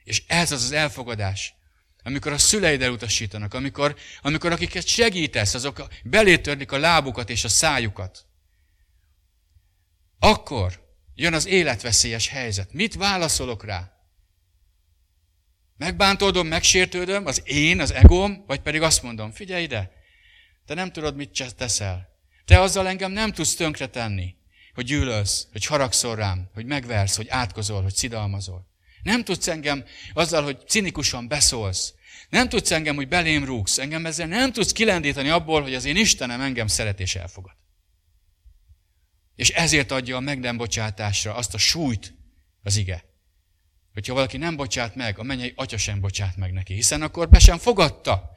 És ez az az elfogadás, amikor a szüleid elutasítanak, amikor, amikor akiket segítesz, azok belétörlik a lábukat és a szájukat. Akkor jön az életveszélyes helyzet. Mit válaszolok rá? Megbántódom, megsértődöm, az én, az egóm, vagy pedig azt mondom, figyelj ide, te nem tudod, mit teszel. Te azzal engem nem tudsz tönkretenni, hogy gyűlölsz, hogy haragszol rám, hogy megversz, hogy átkozol, hogy szidalmazol. Nem tudsz engem azzal, hogy cinikusan beszólsz. Nem tudsz engem, hogy belém rúgsz. Engem ezzel nem tudsz kilendíteni abból, hogy az én Istenem engem szeret és elfogad. És ezért adja a meg nem bocsátásra azt a súlyt az ige. Hogyha valaki nem bocsát meg, a mennyei atya sem bocsát meg neki, hiszen akkor be sem fogadta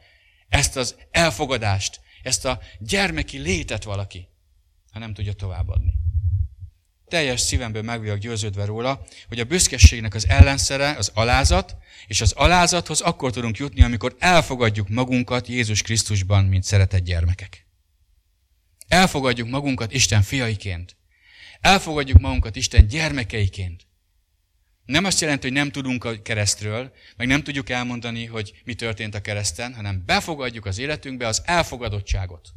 ezt az elfogadást, ezt a gyermeki létet valaki, ha nem tudja továbbadni teljes szívemből meg vagyok győződve róla, hogy a büszkeségnek az ellenszere az alázat, és az alázathoz akkor tudunk jutni, amikor elfogadjuk magunkat Jézus Krisztusban, mint szeretett gyermekek. Elfogadjuk magunkat Isten fiaiként. Elfogadjuk magunkat Isten gyermekeiként. Nem azt jelenti, hogy nem tudunk a keresztről, meg nem tudjuk elmondani, hogy mi történt a kereszten, hanem befogadjuk az életünkbe az elfogadottságot.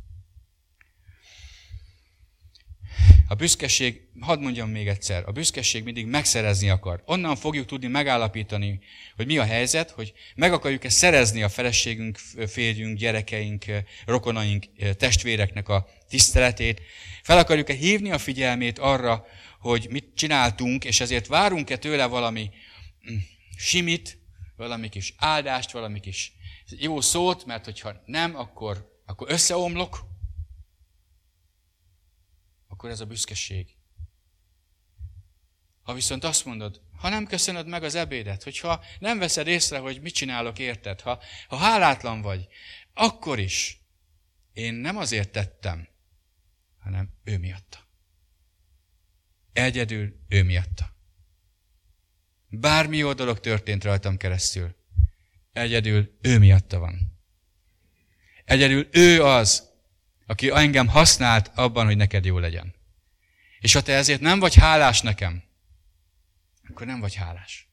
A büszkeség, hadd mondjam még egyszer, a büszkeség mindig megszerezni akar. Onnan fogjuk tudni megállapítani, hogy mi a helyzet, hogy meg akarjuk-e szerezni a feleségünk, férjünk, gyerekeink, rokonaink, testvéreknek a tiszteletét. Fel akarjuk-e hívni a figyelmét arra, hogy mit csináltunk, és ezért várunk-e tőle valami mm, simit, valami kis áldást, valami kis jó szót, mert hogyha nem, akkor, akkor összeomlok, akkor ez a büszkeség. Ha viszont azt mondod, ha nem köszönöd meg az ebédet, hogyha nem veszed észre, hogy mit csinálok érted, ha, ha hálátlan vagy, akkor is én nem azért tettem, hanem ő miatta. Egyedül ő miatta. Bármi jó dolog történt rajtam keresztül, egyedül ő miatta van. Egyedül ő az, aki engem használt abban, hogy neked jó legyen. És ha te ezért nem vagy hálás nekem, akkor nem vagy hálás.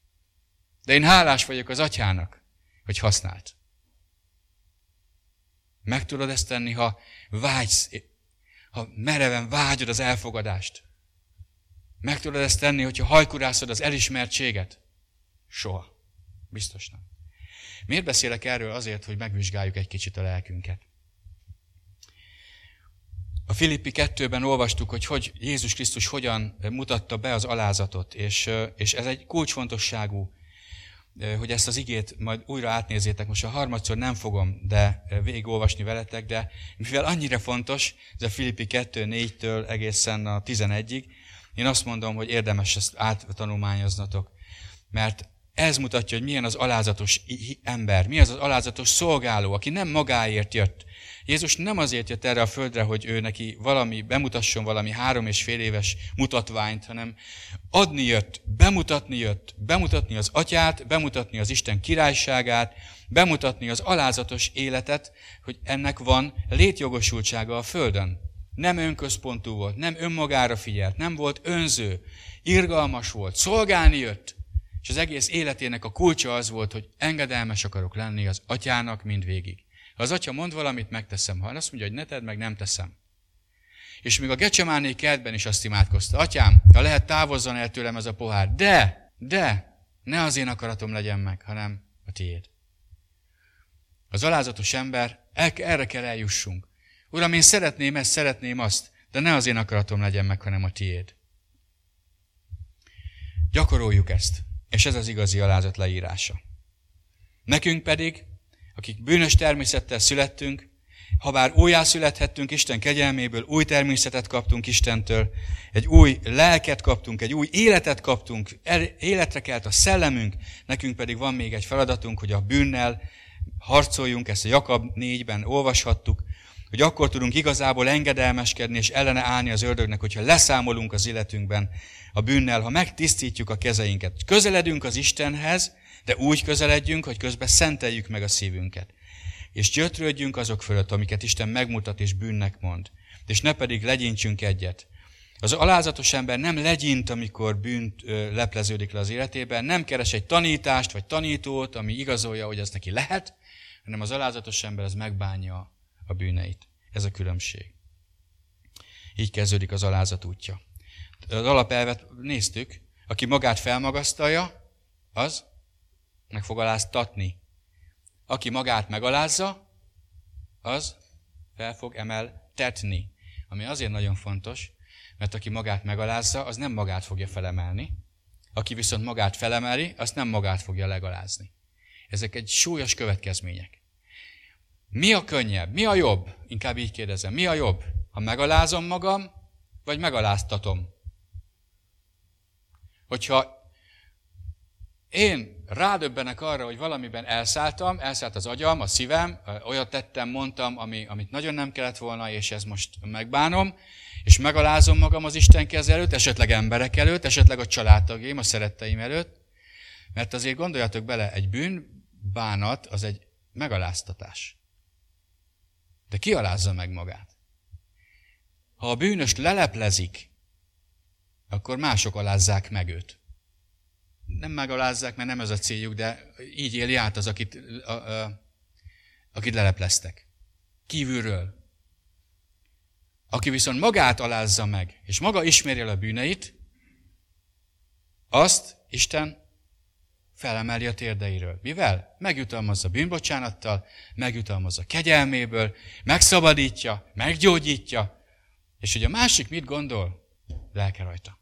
De én hálás vagyok az atyának, hogy használt. Meg tudod ezt tenni, ha vágysz, ha mereven vágyod az elfogadást. Meg tudod ezt tenni, hogyha hajkurászod az elismertséget? Soha. Biztos nem. Miért beszélek erről? Azért, hogy megvizsgáljuk egy kicsit a lelkünket. A Filippi 2-ben olvastuk, hogy, hogy Jézus Krisztus hogyan mutatta be az alázatot, és, és ez egy kulcsfontosságú, hogy ezt az igét majd újra átnézzétek. Most a harmadszor nem fogom de végigolvasni veletek, de mivel annyira fontos, ez a Filippi 2 4-től egészen a 11-ig, én azt mondom, hogy érdemes ezt áttanulmányoznatok, mert ez mutatja, hogy milyen az alázatos ember, mi az az alázatos szolgáló, aki nem magáért jött. Jézus nem azért jött erre a földre, hogy ő neki valami, bemutasson valami három és fél éves mutatványt, hanem adni jött, bemutatni jött, bemutatni az atyát, bemutatni az Isten királyságát, bemutatni az alázatos életet, hogy ennek van létjogosultsága a földön. Nem önközpontú volt, nem önmagára figyelt, nem volt önző, irgalmas volt, szolgálni jött, és az egész életének a kulcsa az volt, hogy engedelmes akarok lenni az atyának mindvégig. Ha az atya mond valamit, megteszem. Ha azt mondja, hogy ne tedd meg, nem teszem. És még a Gecsemáné kertben is azt imádkozta. Atyám, ha lehet, távozzon el tőlem ez a pohár. De, de, ne az én akaratom legyen meg, hanem a tiéd. Az alázatos ember, erre kell eljussunk. Uram, én szeretném ezt, szeretném azt, de ne az én akaratom legyen meg, hanem a tiéd. Gyakoroljuk ezt. És ez az igazi alázat leírása. Nekünk pedig, akik bűnös természettel születtünk, ha bár újjászülethettünk Isten kegyelméből, új természetet kaptunk Istentől, egy új lelket kaptunk, egy új életet kaptunk, életre kelt a szellemünk, nekünk pedig van még egy feladatunk, hogy a bűnnel harcoljunk, ezt a Jakab 4-ben olvashattuk, hogy akkor tudunk igazából engedelmeskedni és ellene állni az ördögnek, hogyha leszámolunk az életünkben a bűnnel, ha megtisztítjuk a kezeinket. Közeledünk az Istenhez, de úgy közeledjünk, hogy közben szenteljük meg a szívünket. És gyötrődjünk azok fölött, amiket Isten megmutat és bűnnek mond. És ne pedig legyintsünk egyet. Az alázatos ember nem legyint, amikor bűnt ö, lepleződik le az életében, nem keres egy tanítást vagy tanítót, ami igazolja, hogy ez neki lehet, hanem az alázatos ember az megbánja a bűneit. Ez a különbség. Így kezdődik az alázat útja. Az alapelvet néztük, aki magát felmagasztalja, az meg fog. Aki magát megalázza, az fel fog emeltetni. Ami azért nagyon fontos, mert aki magát megalázza, az nem magát fogja felemelni. Aki viszont magát felemeli, azt nem magát fogja legalázni. Ezek egy súlyos következmények. Mi a könnyebb? Mi a jobb? Inkább így kérdezem. Mi a jobb? Ha megalázom magam, vagy megaláztatom? Hogyha én rádöbbenek arra, hogy valamiben elszálltam, elszállt az agyam, a szívem, olyat tettem, mondtam, ami, amit nagyon nem kellett volna, és ez most megbánom, és megalázom magam az Isten kez előtt, esetleg emberek előtt, esetleg a családtagjaim, a szeretteim előtt, mert azért gondoljatok bele, egy bűn, bánat, az egy megaláztatás. De ki alázza meg magát? Ha a bűnös leleplezik, akkor mások alázzák meg őt. Nem megalázzák, mert nem ez a céljuk, de így éli át az, akit, a, a, akit lelepleztek. Kívülről. Aki viszont magát alázza meg, és maga ismeri el a bűneit, azt Isten felemeli a térdeiről. Mivel? Megjutalmazza bűnbocsánattal, megjutalmazza kegyelméből, megszabadítja, meggyógyítja, és hogy a másik mit gondol? Lelke rajta.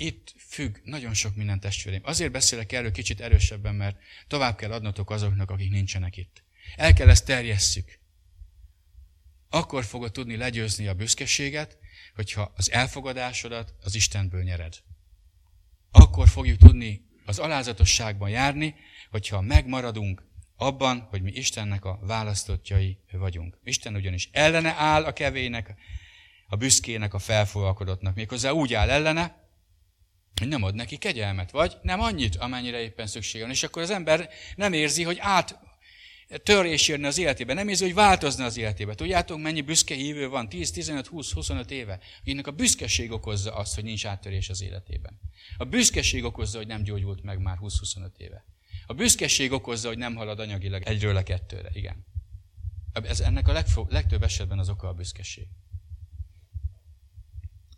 Itt függ nagyon sok minden testvérem. Azért beszélek erről kicsit erősebben, mert tovább kell adnotok azoknak, akik nincsenek itt. El kell ezt terjesszük. Akkor fogod tudni legyőzni a büszkeséget, hogyha az elfogadásodat az Istenből nyered. Akkor fogjuk tudni az alázatosságban járni, hogyha megmaradunk abban, hogy mi Istennek a választottjai vagyunk. Isten ugyanis ellene áll a kevének, a büszkének, a felfogalkodottnak. Méghozzá úgy áll ellene, hogy nem ad neki kegyelmet, vagy nem annyit, amennyire éppen szüksége van. És akkor az ember nem érzi, hogy át törés jönne az életébe, nem érzi, hogy változna az életébe. Tudjátok, mennyi büszke hívő van? 10, 15, 20, 25 éve. Akinek a büszkeség okozza azt, hogy nincs áttörés az életében. A büszkeség okozza, hogy nem gyógyult meg már 20-25 éve. A büszkeség okozza, hogy nem halad anyagilag egyről a kettőre. Igen. Ez ennek a legfo- legtöbb esetben az oka a büszkeség.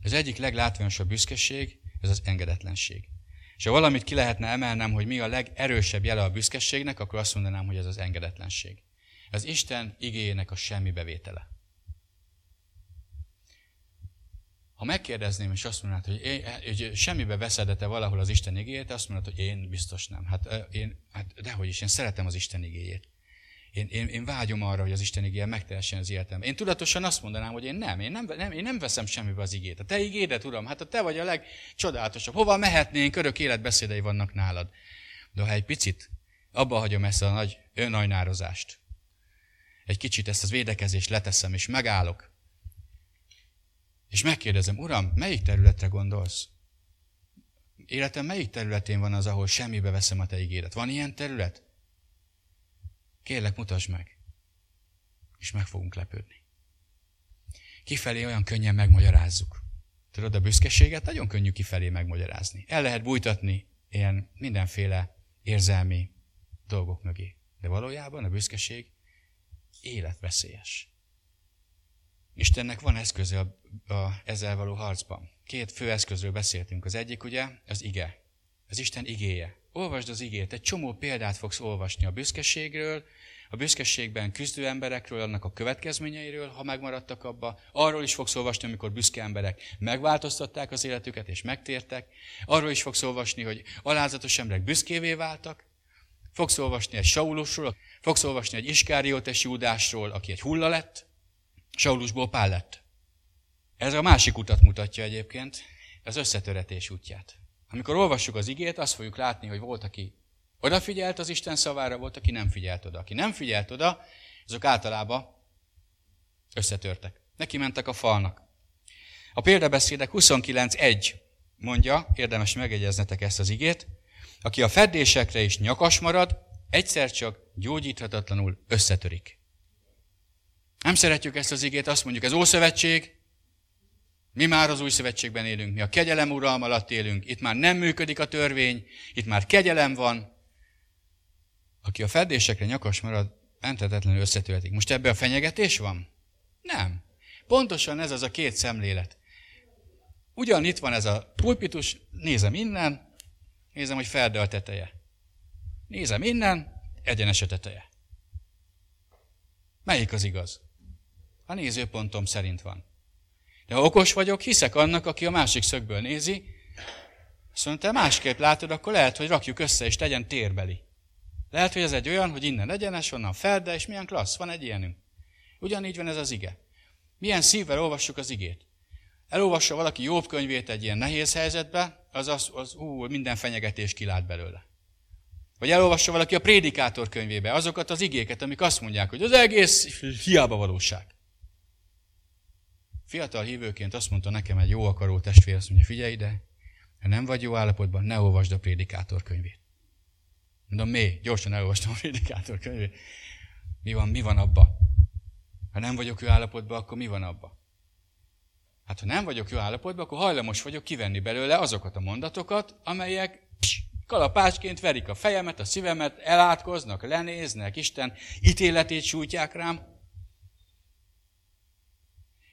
Az egyik leglátványosabb büszkeség, ez az engedetlenség. És ha valamit ki lehetne emelnem, hogy mi a legerősebb jele a büszkeségnek, akkor azt mondanám, hogy ez az engedetlenség. Az Isten igényének a semmi bevétele. Ha megkérdezném, és azt mondnád, hogy, én, hogy semmibe veszedete valahol az Isten igéjét, azt mondod, hogy én biztos nem. Hát, én, hát dehogy is, én szeretem az Isten igéjét. Én, én, én vágyom arra, hogy az Isten igéje megtehessen az életem. Én tudatosan azt mondanám, hogy én nem, én nem, nem, én nem veszem semmibe az igét. A te igédet, Uram, hát a te vagy a legcsodálatosabb. Hova mehetnénk, örök életbeszédei vannak nálad. De ha egy picit abba hagyom ezt a nagy önajnározást, egy kicsit ezt az védekezést leteszem, és megállok, és megkérdezem, Uram, melyik területre gondolsz? Életem melyik területén van az, ahol semmibe veszem a te igédet? Van ilyen terület? Kérlek, mutasd meg. És meg fogunk lepődni. Kifelé olyan könnyen megmagyarázzuk. Tudod, a büszkeséget nagyon könnyű kifelé megmagyarázni. El lehet bújtatni ilyen mindenféle érzelmi dolgok mögé. De valójában a büszkeség életveszélyes. Istennek van eszköze a, a ezzel való harcban. Két fő eszközről beszéltünk. Az egyik ugye az ige. Az Isten igéje. Olvasd az igét, egy csomó példát fogsz olvasni a büszkeségről, a büszkeségben küzdő emberekről, annak a következményeiről, ha megmaradtak abba. Arról is fogsz olvasni, amikor büszke emberek megváltoztatták az életüket és megtértek. Arról is fogsz olvasni, hogy alázatos emberek büszkévé váltak. Fogsz olvasni egy Saulusról, fogsz olvasni egy Iskáriótes Júdásról, aki egy hulla lett, Saulusból Pál lett. Ez a másik utat mutatja egyébként, az összetöretés útját. Amikor olvassuk az igét, azt fogjuk látni, hogy volt, aki odafigyelt az Isten szavára, volt, aki nem figyelt oda. Aki nem figyelt oda, azok általában összetörtek. Neki mentek a falnak. A példabeszédek 29.1 mondja, érdemes megegyeznetek ezt az igét, aki a feddésekre is nyakas marad, egyszer csak gyógyíthatatlanul összetörik. Nem szeretjük ezt az igét, azt mondjuk, ez Ószövetség, mi már az új szövetségben élünk, mi a kegyelem uralma alatt élünk, itt már nem működik a törvény, itt már kegyelem van. Aki a fedésekre nyakas marad, menthetetlenül összetöltik. Most ebbe a fenyegetés van? Nem. Pontosan ez az a két szemlélet. Ugyan itt van ez a pulpitus, nézem innen, nézem, hogy ferde a teteje. Nézem innen, egyenes a teteje. Melyik az igaz? A nézőpontom szerint van. Ha okos vagyok, hiszek annak, aki a másik szögből nézi, azt mondja, te másképp látod, akkor lehet, hogy rakjuk össze, és legyen térbeli. Lehet, hogy ez egy olyan, hogy innen egyenes, onnan fel, de és milyen klassz, van egy ilyenünk. Ugyanígy van ez az ige. Milyen szívvel olvassuk az igét. Elolvassa valaki jobb könyvét egy ilyen nehéz helyzetbe, az, az, az ú, minden fenyegetés kilát belőle. Vagy elolvassa valaki a prédikátor könyvébe azokat az igéket, amik azt mondják, hogy az egész hiába valóság. Fiatal hívőként azt mondta nekem egy jó akaró testvér, azt mondja, figyelj ide, ha nem vagy jó állapotban, ne olvasd a prédikátor könyvét. Mondom, mi? Gyorsan elolvastam a prédikátor könyvét. Mi van, mi van abba? Ha nem vagyok jó állapotban, akkor mi van abba? Hát ha nem vagyok jó állapotban, akkor hajlamos vagyok kivenni belőle azokat a mondatokat, amelyek kalapácsként verik a fejemet, a szívemet, elátkoznak, lenéznek, Isten ítéletét sújtják rám.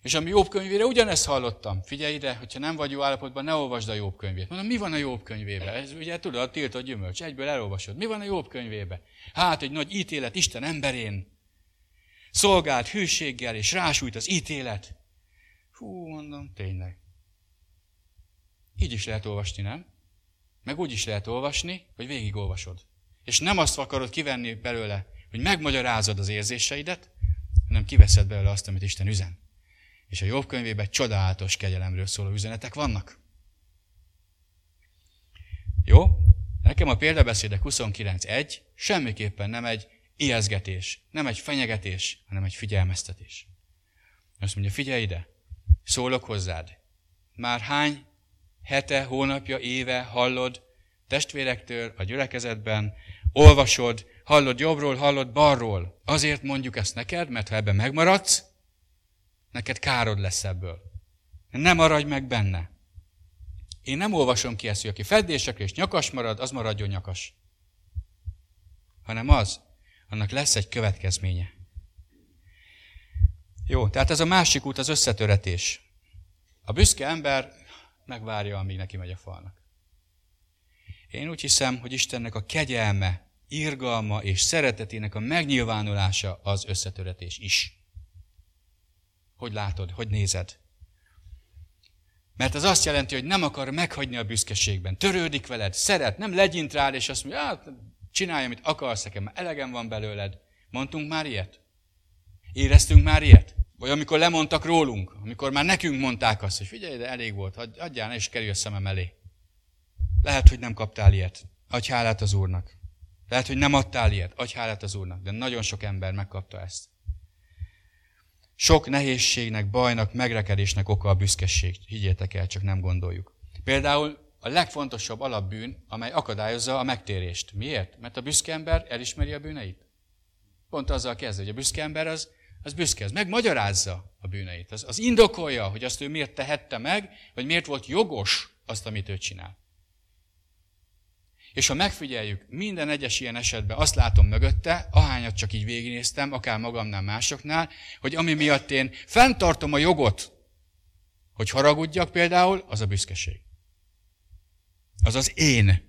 És a Jobb könyvére ugyanezt hallottam. Figyelj ide, hogyha nem vagy jó állapotban, ne olvasd a Jobb könyvét. Mondom, mi van a Jobb könyvébe? Ez ugye tudod, a tiltott gyümölcs. Egyből elolvasod. Mi van a Jobb könyvébe? Hát, egy nagy ítélet Isten emberén. Szolgált hűséggel, és rásújt az ítélet. Hú, mondom, tényleg. Így is lehet olvasni, nem? Meg úgy is lehet olvasni, hogy végigolvasod. És nem azt akarod kivenni belőle, hogy megmagyarázod az érzéseidet, hanem kiveszed belőle azt, amit Isten üzen. És a Jobb könyvében csodálatos kegyelemről szóló üzenetek vannak. Jó? Nekem a példabeszédek 29.1 semmiképpen nem egy ijeszgetés, nem egy fenyegetés, hanem egy figyelmeztetés. Azt mondja, figyelj ide, Szólok hozzád. Már hány hete, hónapja, éve hallod testvérektől a gyülekezetben, olvasod, hallod jobbról, hallod balról. Azért mondjuk ezt neked, mert ha ebben megmaradsz, neked károd lesz ebből. Nem maradj meg benne. Én nem olvasom ki ezt, hogy aki feddésekre és nyakas marad, az maradjon nyakas. Hanem az, annak lesz egy következménye. Jó, tehát ez a másik út az összetöretés. A büszke ember megvárja, amíg neki megy a falnak. Én úgy hiszem, hogy Istennek a kegyelme, irgalma és szeretetének a megnyilvánulása az összetöretés is. Hogy látod, hogy nézed? Mert az azt jelenti, hogy nem akar meghagyni a büszkeségben. Törődik veled, szeret, nem legyint rád, és azt mondja, hát, csinálj, amit akarsz, nekem már elegem van belőled. Mondtunk már ilyet? Éreztünk már ilyet? Vagy amikor lemondtak rólunk, amikor már nekünk mondták azt, hogy figyelj, de elég volt, adjál, és kerülj a szemem elé. Lehet, hogy nem kaptál ilyet. Adj hálát az Úrnak. Lehet, hogy nem adtál ilyet. Adj hálát az Úrnak. De nagyon sok ember megkapta ezt. Sok nehézségnek, bajnak, megrekedésnek oka a büszkeség. Higgyétek el, csak nem gondoljuk. Például a legfontosabb alapbűn, amely akadályozza a megtérést. Miért? Mert a büszke ember elismeri a bűneit. Pont azzal kezdve, hogy a büszke ember az az büszke, az megmagyarázza a bűneit. Az, az indokolja, hogy azt ő miért tehette meg, vagy miért volt jogos azt, amit ő csinál. És ha megfigyeljük, minden egyes ilyen esetben azt látom mögötte, ahányat csak így végignéztem, akár magamnál, másoknál, hogy ami miatt én fenntartom a jogot, hogy haragudjak például, az a büszkeség. Az az én.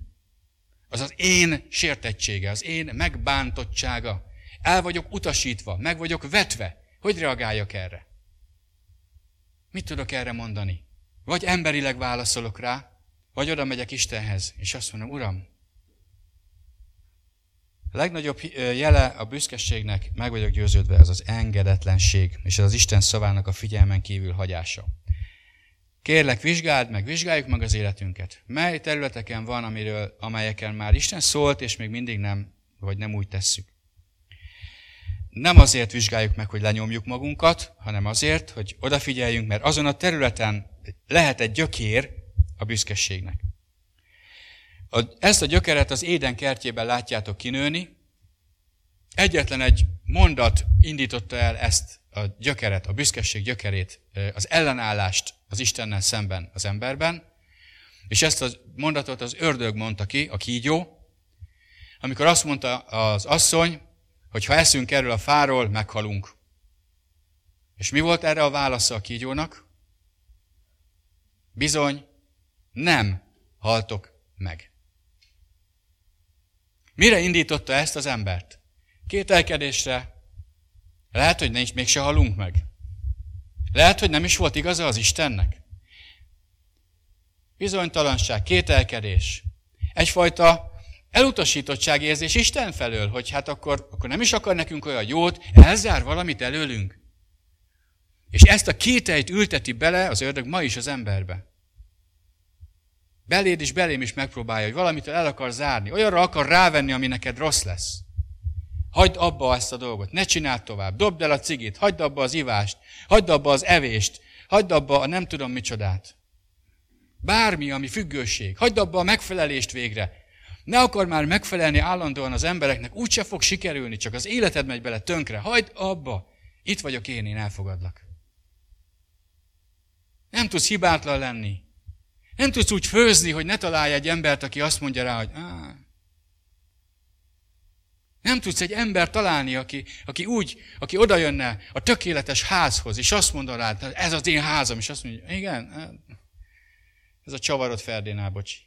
Az az én sértettsége, az én megbántottsága. El vagyok utasítva, meg vagyok vetve. Hogy reagáljak erre? Mit tudok erre mondani? Vagy emberileg válaszolok rá, vagy oda megyek Istenhez, és azt mondom, Uram, a legnagyobb jele a büszkeségnek, meg vagyok győződve, az az engedetlenség, és az az Isten szavának a figyelmen kívül hagyása. Kérlek, vizsgáld meg, vizsgáljuk meg az életünket. Mely területeken van, amiről, amelyeken már Isten szólt, és még mindig nem, vagy nem úgy tesszük nem azért vizsgáljuk meg, hogy lenyomjuk magunkat, hanem azért, hogy odafigyeljünk, mert azon a területen lehet egy gyökér a büszkeségnek. Ezt a gyökeret az éden kertjében látjátok kinőni. Egyetlen egy mondat indította el ezt a gyökeret, a büszkeség gyökerét, az ellenállást az Istennel szemben az emberben, és ezt a mondatot az ördög mondta ki, a kígyó, amikor azt mondta az asszony, hogy ha eszünk erről a fáról, meghalunk. És mi volt erre a válasza a kígyónak? Bizony, nem haltok meg. Mire indította ezt az embert? Kételkedésre. Lehet, hogy nincs, mégse halunk meg. Lehet, hogy nem is volt igaza az Istennek. Bizonytalanság, kételkedés. Egyfajta elutasítottságérzés Isten felől, hogy hát akkor, akkor nem is akar nekünk olyan jót, elzár valamit előlünk. És ezt a kételyt ülteti bele az ördög ma is az emberbe. Beléd is, belém is megpróbálja, hogy valamit el akar zárni, olyanra akar rávenni, ami neked rossz lesz. Hagyd abba ezt a dolgot, ne csináld tovább, dobd el a cigit, hagyd abba az ivást, hagyd abba az evést, hagyd abba a nem tudom micsodát. Bármi, ami függőség, hagyd abba a megfelelést végre, ne akar már megfelelni állandóan az embereknek, úgyse fog sikerülni, csak az életed megy bele tönkre. Hagyd abba! Itt vagyok én, én elfogadlak. Nem tudsz hibátlan lenni. Nem tudsz úgy főzni, hogy ne találj egy embert, aki azt mondja rá, hogy Á. nem tudsz egy ember találni, aki, aki úgy, aki oda jönne a tökéletes házhoz, és azt mondja rá, ez az én házam, és azt mondja, igen, ez a csavarod Ferdinál, bocsi.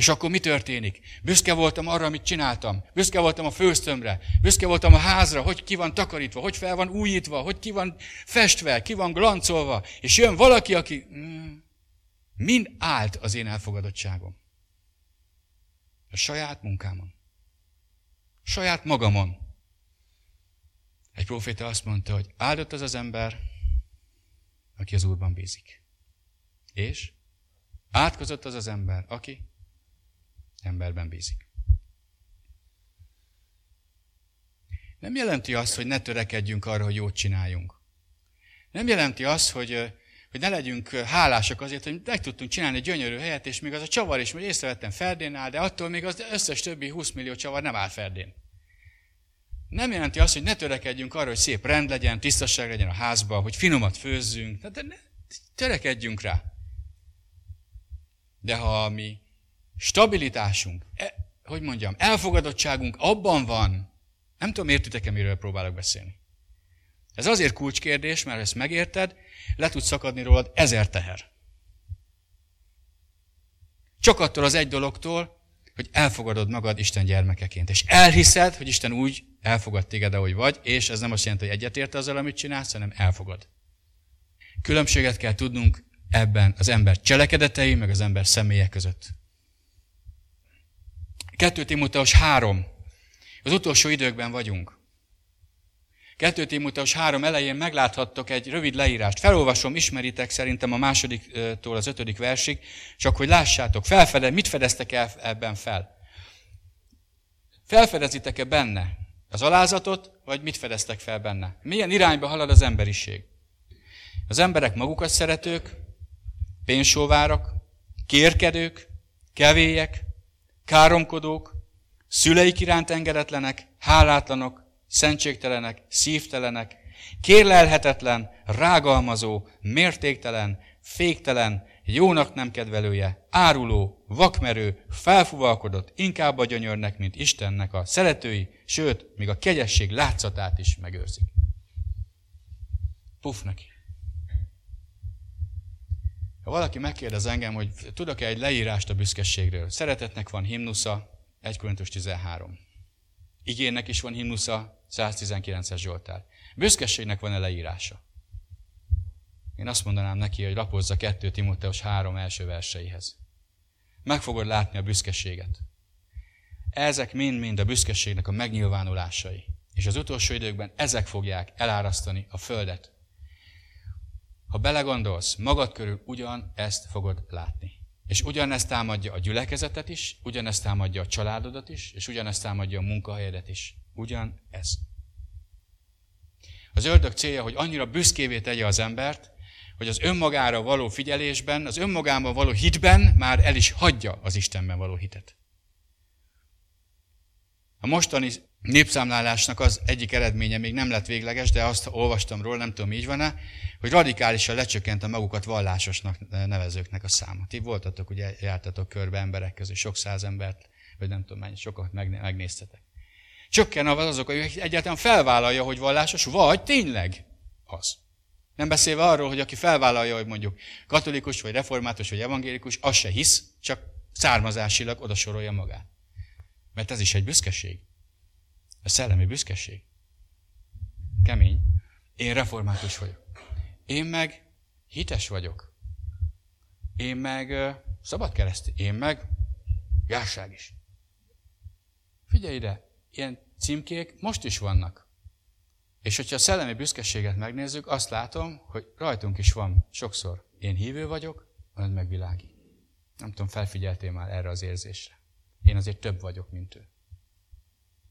És akkor mi történik? Büszke voltam arra, amit csináltam. Büszke voltam a főztömre. Büszke voltam a házra, hogy ki van takarítva, hogy fel van újítva, hogy ki van festve, ki van glancolva. És jön valaki, aki mm, mind állt az én elfogadottságom. A saját munkámon. A saját magamon. Egy proféta azt mondta, hogy áldott az az ember, aki az Úrban bízik. És átkozott az az ember, aki emberben bízik. Nem jelenti azt, hogy ne törekedjünk arra, hogy jót csináljunk. Nem jelenti azt, hogy, hogy ne legyünk hálásak azért, hogy meg tudtunk csinálni egy gyönyörű helyet, és még az a csavar is, hogy észrevettem Ferdénál, de attól még az összes többi 20 millió csavar nem áll Ferdén. Nem jelenti azt, hogy ne törekedjünk arra, hogy szép rend legyen, tisztaság legyen a házban, hogy finomat főzzünk. De ne, törekedjünk rá. De ha mi stabilitásunk, e, hogy mondjam, elfogadottságunk abban van, nem tudom, értitek-e, miről próbálok beszélni. Ez azért kulcskérdés, mert ezt megérted, le tud szakadni rólad ezer teher. Csak attól az egy dologtól, hogy elfogadod magad Isten gyermekeként, és elhiszed, hogy Isten úgy elfogad téged, ahogy vagy, és ez nem azt jelenti, hogy egyetért azzal, amit csinálsz, hanem elfogad. Különbséget kell tudnunk ebben az ember cselekedetei, meg az ember személye között. 2 Timóteus 3. Az utolsó időkben vagyunk. 2 Timóteus 3 elején megláthattok egy rövid leírást. Felolvasom, ismeritek szerintem a másodiktól az ötödik versig, csak hogy lássátok, felfede, mit fedeztek el ebben fel? Felfedezitek-e benne az alázatot, vagy mit fedeztek fel benne? Milyen irányba halad az emberiség? Az emberek magukat szeretők, pénzsóvárok, kérkedők, kevélyek, káromkodók, szüleik iránt engedetlenek, hálátlanok, szentségtelenek, szívtelenek, kérlelhetetlen, rágalmazó, mértéktelen, féktelen, jónak nem kedvelője, áruló, vakmerő, felfuvalkodott, inkább a gyönyörnek, mint Istennek a szeretői, sőt, még a kegyesség látszatát is megőrzik. Puf neki. Ha valaki megkérdez engem, hogy tudok-e egy leírást a büszkeségről, szeretetnek van himnusza, 1 Korintus 13. Igénnek is van himnusza, 119-es Zsoltár. Büszkeségnek van-e leírása? Én azt mondanám neki, hogy lapozza 2 Timóteus 3 első verseihez. Meg fogod látni a büszkeséget. Ezek mind-mind a büszkeségnek a megnyilvánulásai. És az utolsó időkben ezek fogják elárasztani a földet. Ha belegondolsz, magad körül ugyan ezt fogod látni. És ugyanezt támadja a gyülekezetet is, ugyanezt támadja a családodat is, és ugyanezt támadja a munkahelyedet is. Ugyan ez. Az ördög célja, hogy annyira büszkévé tegye az embert, hogy az önmagára való figyelésben, az önmagában való hitben már el is hagyja az Istenben való hitet. A mostani népszámlálásnak az egyik eredménye még nem lett végleges, de azt olvastam róla, nem tudom, így van-e, hogy radikálisan lecsökkent a magukat vallásosnak nevezőknek a száma. Ti voltatok, ugye jártatok körbe emberek közül, sok száz embert, vagy nem tudom mennyi, sokat megnéztetek. Csökken azok, hogy egyáltalán felvállalja, hogy vallásos, vagy tényleg az. Nem beszélve arról, hogy aki felvállalja, hogy mondjuk katolikus, vagy református, vagy evangélikus, az se hisz, csak származásilag oda sorolja magát. Mert ez is egy büszkeség. A szellemi büszkeség. Kemény. Én református vagyok. Én meg hites vagyok. Én meg uh, szabad kereszt. Én meg járság is. Figyelj ide, ilyen címkék most is vannak. És hogyha a szellemi büszkeséget megnézzük, azt látom, hogy rajtunk is van sokszor. Én hívő vagyok, ön meg világi. Nem tudom, felfigyeltél már erre az érzésre. Én azért több vagyok, mint ő.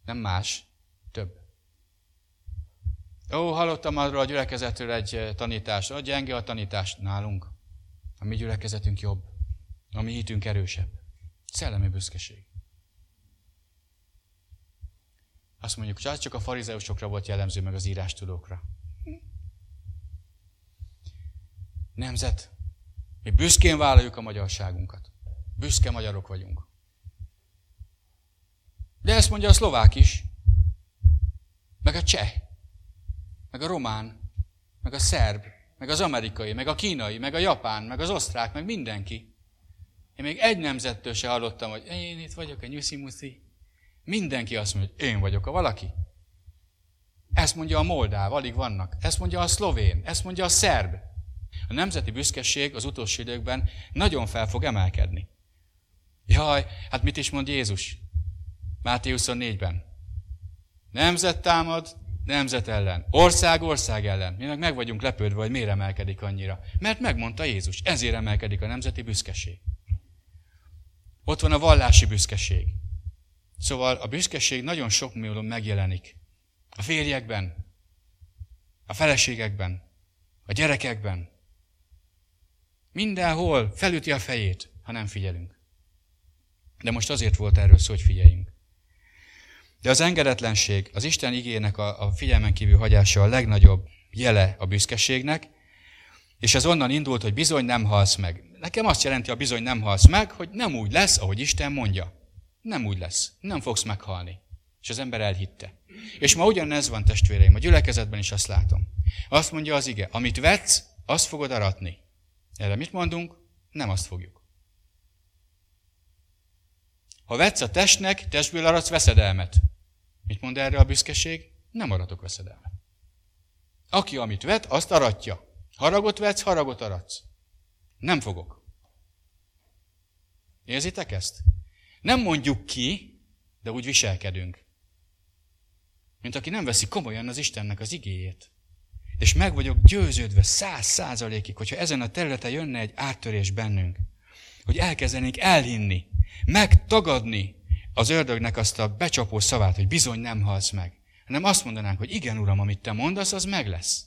Nem más, több. Ó, hallottam arról a gyülekezetről egy eh, tanítást. Ó, gyenge a tanítás nálunk. A mi gyülekezetünk jobb. A mi hitünk erősebb. Szellemi büszkeség. Azt mondjuk, hogy csak a farizeusokra volt jellemző, meg az írástudókra. Nemzet. Mi büszkén vállaljuk a magyarságunkat. Büszke magyarok vagyunk. De ezt mondja a szlovák is. Meg a cseh. Meg a román. Meg a szerb. Meg az amerikai. Meg a kínai. Meg a japán. Meg az osztrák. Meg mindenki. Én még egy nemzettől se hallottam, hogy én itt vagyok, a nyuszi Mindenki azt mondja, hogy én vagyok a valaki. Ezt mondja a moldáv, alig vannak. Ezt mondja a szlovén, ezt mondja a szerb. A nemzeti büszkeség az utolsó időkben nagyon fel fog emelkedni. Jaj, hát mit is mond Jézus? Máté 24-ben. Nemzet támad, nemzet ellen. Ország ország ellen. Mi meg meg vagyunk lepődve, hogy miért emelkedik annyira. Mert megmondta Jézus, ezért emelkedik a nemzeti büszkeség. Ott van a vallási büszkeség. Szóval a büszkeség nagyon sok módon megjelenik. A férjekben, a feleségekben, a gyerekekben. Mindenhol felüti a fejét, ha nem figyelünk. De most azért volt erről szó, hogy figyeljünk. De az engedetlenség, az Isten igének a, a figyelmen kívül hagyása a legnagyobb jele a büszkeségnek, és ez onnan indult, hogy bizony nem halsz meg. Nekem azt jelenti, a bizony nem halsz meg, hogy nem úgy lesz, ahogy Isten mondja. Nem úgy lesz. Nem fogsz meghalni. És az ember elhitte. És ma ugyanez van, testvéreim, a gyülekezetben is azt látom. Azt mondja az ige, amit vetsz, azt fogod aratni. Erre mit mondunk? Nem azt fogjuk. Ha vetsz a testnek, testből aratsz veszedelmet. Mit mond erre a büszkeség? Nem aratok veszedelmet. Aki amit vet, azt aratja. Haragot vetsz, haragot aratsz. Nem fogok. Érzitek ezt? Nem mondjuk ki, de úgy viselkedünk. Mint aki nem veszi komolyan az Istennek az igéjét. És meg vagyok győződve száz százalékig, hogyha ezen a területen jönne egy áttörés bennünk, hogy elkezdenénk elhinni, megtagadni az ördögnek azt a becsapó szavát, hogy bizony nem halsz meg, hanem azt mondanánk, hogy igen, Uram, amit te mondasz, az meg lesz.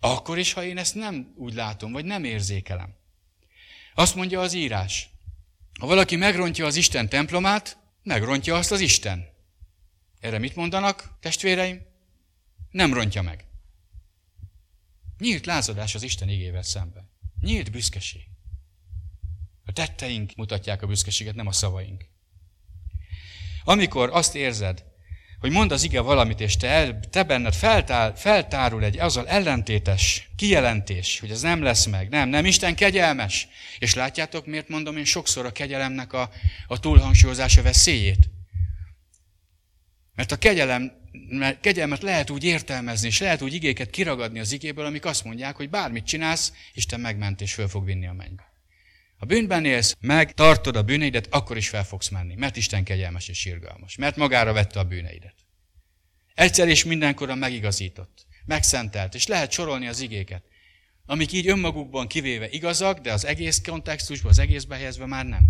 Akkor is, ha én ezt nem úgy látom, vagy nem érzékelem. Azt mondja az írás, ha valaki megrontja az Isten templomát, megrontja azt az Isten. Erre mit mondanak, testvéreim? Nem rontja meg. Nyílt lázadás az Isten igével szemben. Nyílt büszkeség. A tetteink mutatják a büszkeséget, nem a szavaink. Amikor azt érzed, hogy mond az ige valamit, és te, te benned feltár, feltárul egy azzal ellentétes kijelentés, hogy ez nem lesz meg. Nem, nem, Isten kegyelmes. És látjátok, miért mondom én sokszor a kegyelemnek a, a túlhangsúlyozása veszélyét? Mert a kegyelem, mert kegyelmet lehet úgy értelmezni, és lehet úgy igéket kiragadni az igéből, amik azt mondják, hogy bármit csinálsz, Isten megment és föl fog vinni a mennybe. Ha bűnben élsz, meg tartod a bűneidet, akkor is fel fogsz menni, mert Isten kegyelmes és sírgalmas, mert magára vette a bűneidet. Egyszer és mindenkorra megigazított, megszentelt, és lehet sorolni az igéket, amik így önmagukban kivéve igazak, de az egész kontextusban, az egészbe helyezve már nem.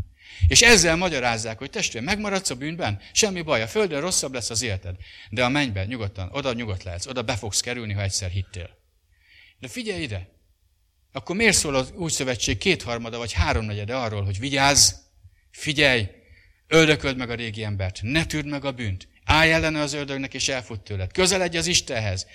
És ezzel magyarázzák, hogy testvér, megmaradsz a bűnben, semmi baj, a földön rosszabb lesz az életed, de a mennyben nyugodtan, oda nyugodt lehetsz, oda be fogsz kerülni, ha egyszer hittél. De figyelj ide, akkor miért szól az új szövetség kétharmada vagy háromnegyede arról, hogy vigyázz, figyelj, öldököld meg a régi embert, ne tűrd meg a bűnt, állj ellene az ördögnek és elfut tőled, közeledj az Istenhez.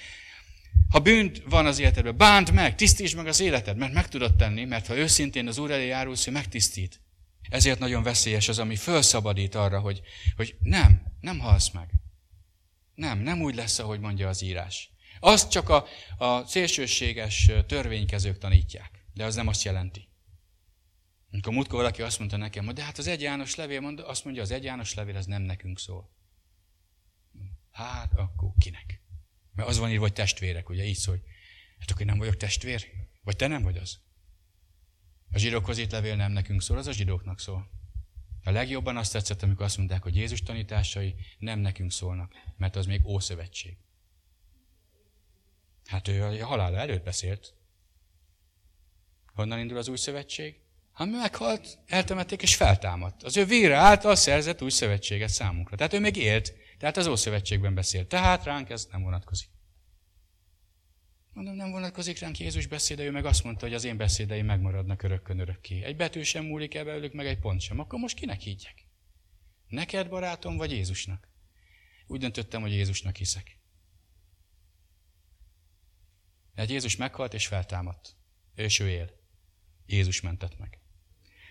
Ha bűnt van az életedben, bánt meg, tisztítsd meg az életed, mert meg tudod tenni, mert ha őszintén az Úr elé járulsz, ő megtisztít. Ezért nagyon veszélyes az, ami felszabadít arra, hogy, hogy nem, nem halsz meg. Nem, nem úgy lesz, ahogy mondja az írás. Azt csak a, a szélsőséges törvénykezők tanítják, de az nem azt jelenti. Amikor múltkor valaki azt mondta nekem, hogy de hát az egy János levél, mond, azt mondja, az egy János levél, az nem nekünk szól. Hát, akkor kinek? Mert az van írva, hogy testvérek, ugye így szól, hát akkor én nem vagyok testvér? Vagy te nem vagy az? A zsidókhoz itt levél nem nekünk szól, az a zsidóknak szól. A legjobban azt tetszett, amikor azt mondták, hogy Jézus tanításai nem nekünk szólnak, mert az még Ószövetség. Hát ő a halála előtt beszélt. Honnan indul az új szövetség? Hát meghalt, eltemették és feltámadt. Az ő vére által szerzett új szövetséget számunkra. Tehát ő még élt, tehát az Ószövetségben beszélt. Tehát ránk ez nem vonatkozik. Mondom, nem vonatkozik ránk Jézus beszéde, ő meg azt mondta, hogy az én beszédeim megmaradnak örökkön örökké. Egy betű sem múlik el belőlük, meg egy pont sem. Akkor most kinek higgyek? Neked barátom, vagy Jézusnak? Úgy döntöttem, hogy Jézusnak hiszek. Mert Jézus meghalt és feltámadt. És ő él. Jézus mentett meg.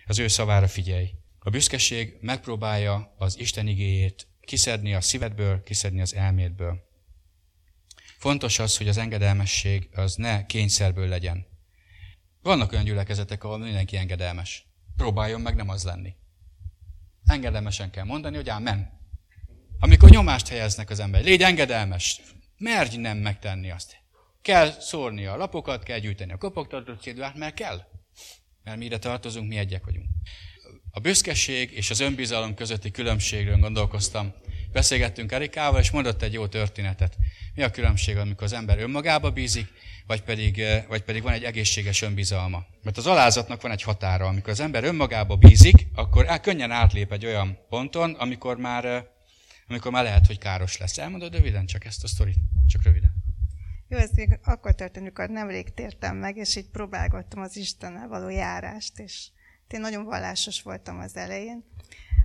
Az ő szavára figyelj. A büszkeség megpróbálja az Isten igéjét kiszedni a szívedből, kiszedni az elmédből. Fontos az, hogy az engedelmesség az ne kényszerből legyen. Vannak olyan gyülekezetek, ahol mindenki engedelmes. Próbáljon meg nem az lenni. Engedelmesen kell mondani, hogy men. Amikor nyomást helyeznek az ember, légy engedelmes, merj nem megtenni azt. Kell szórni a lapokat, kell gyűjteni a kopogtatott cédulát, mert kell. Mert mi ide tartozunk, mi egyek vagyunk. A büszkeség és az önbizalom közötti különbségről gondolkoztam. Beszélgettünk Erikával, és mondott egy jó történetet. Mi a különbség, amikor az ember önmagába bízik, vagy pedig, eh, vagy pedig van egy egészséges önbizalma? Mert az alázatnak van egy határa. Amikor az ember önmagába bízik, akkor könnyen átlép egy olyan ponton, amikor már, eh, amikor már lehet, hogy káros lesz. Elmondod röviden csak ezt a sztorit? Csak röviden. Jó, ez még akkor történt, amikor nemrég tértem meg, és így próbálgattam az Istennel való járást, és én nagyon vallásos voltam az elején.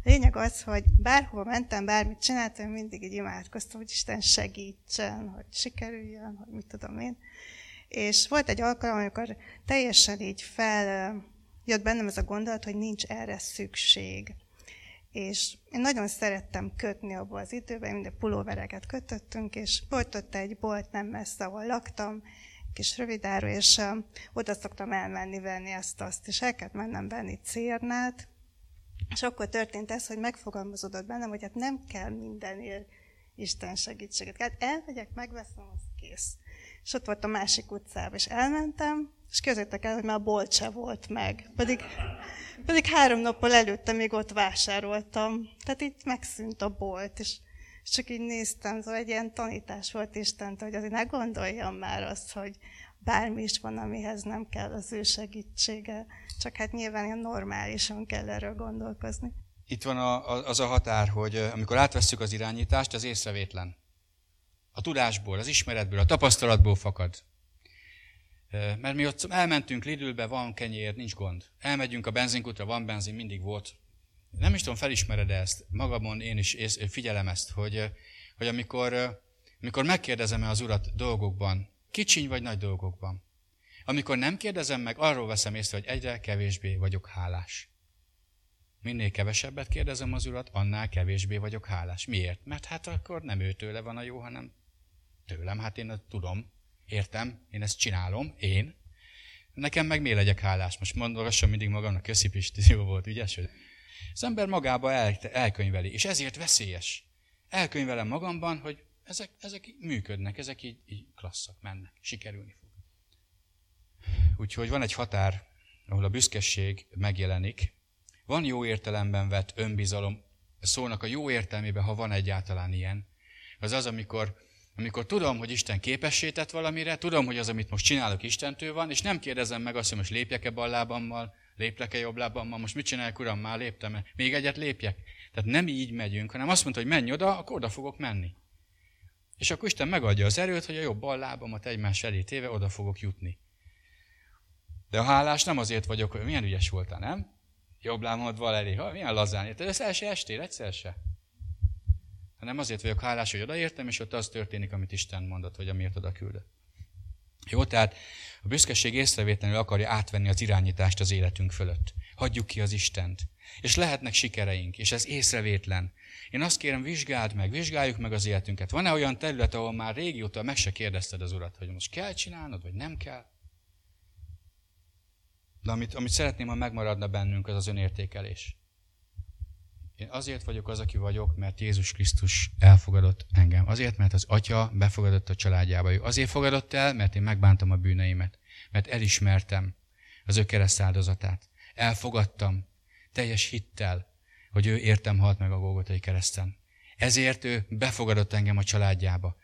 A lényeg az, hogy bárhol mentem, bármit csináltam, mindig így imádkoztam, hogy Isten segítsen, hogy sikerüljön, hogy mit tudom én. És volt egy alkalom, amikor teljesen így fel jött bennem ez a gondolat, hogy nincs erre szükség. És én nagyon szerettem kötni abba az időben, minden pulóvereket kötöttünk, és volt ott egy bolt nem messze, ahol laktam, kis rövidáról, és uh, oda szoktam elmenni venni ezt-azt, és el kellett mennem venni cérnát, és akkor történt ez, hogy megfogalmazódott bennem, hogy hát nem kell mindenért Isten segítséget. Hát elmegyek, megveszem, az kész. És ott volt a másik utcában, és elmentem, és közöttek el, hogy már bolt se volt meg. Pedig, pedig három nappal előtte még ott vásároltam. Tehát itt megszűnt a bolt, és, csak így néztem, szóval egy ilyen tanítás volt Istentől, hogy azért ne gondoljam már azt, hogy bármi is van, amihez nem kell az ő segítsége. Csak hát nyilván ilyen normálisan kell erről gondolkozni. Itt van a, az a határ, hogy amikor átvesszük az irányítást, az észrevétlen. A tudásból, az ismeretből, a tapasztalatból fakad. Mert mi ott elmentünk Lidlbe, van kenyér, nincs gond. Elmegyünk a benzinkutra, van benzin, mindig volt. Nem is tudom, felismered ezt, magamon én is figyelem ezt, hogy, hogy amikor, amikor megkérdezem-e az urat dolgokban, kicsiny vagy nagy dolgokban, amikor nem kérdezem meg, arról veszem észre, hogy egyre kevésbé vagyok hálás. Minél kevesebbet kérdezem az urat, annál kevésbé vagyok hálás. Miért? Mert hát akkor nem őtőle van a jó, hanem tőlem. Hát én tudom, értem, én ezt csinálom, én. Nekem meg mi legyek hálás? Most mondogassam mindig magamnak, köszi Pisti, jó volt, ügyes, hogy az ember magába el, elkönyveli, és ezért veszélyes. Elkönyvelem magamban, hogy ezek, ezek működnek, ezek így, így klasszak, mennek, sikerülni fog. Úgyhogy van egy határ, ahol a büszkeség megjelenik. Van jó értelemben vett önbizalom, szónak a jó értelmében, ha van egyáltalán ilyen. Az az, amikor, amikor tudom, hogy Isten képessé tett valamire, tudom, hogy az, amit most csinálok, Istentől van, és nem kérdezem meg azt, hogy most lépjek-e bal lábammal, léplek-e jobb lábammal, most mit csinálják, uram, már léptem-e, még egyet lépjek. Tehát nem így megyünk, hanem azt mondta, hogy menj oda, akkor oda fogok menni. És akkor Isten megadja az erőt, hogy a jobb bal lábamat egymás elé téve oda fogok jutni. De a hálás nem azért vagyok, hogy milyen ügyes voltál, nem? Jobb lábamat val elé. Ha, milyen lazán? Ez első estél, egyszer se. Hanem azért vagyok hálás, hogy odaértem, és ott az történik, amit Isten mondott, hogy amiért oda küldött. Jó, tehát a büszkeség észrevétlenül akarja átvenni az irányítást az életünk fölött. Hagyjuk ki az Istent. És lehetnek sikereink, és ez észrevétlen. Én azt kérem, vizsgáld meg, vizsgáljuk meg az életünket. Van-e olyan terület, ahol már régióta meg se kérdezted az Urat, hogy most kell csinálnod, vagy nem kell? De amit, amit szeretném, ha megmaradna bennünk, az az önértékelés. Én azért vagyok az, aki vagyok, mert Jézus Krisztus elfogadott engem. Azért, mert az Atya befogadott a családjába. Ő azért fogadott el, mert én megbántam a bűneimet. Mert elismertem az ő kereszt áldozatát. Elfogadtam teljes hittel, hogy ő értem halt meg a Golgotai kereszten. Ezért ő befogadott engem a családjába,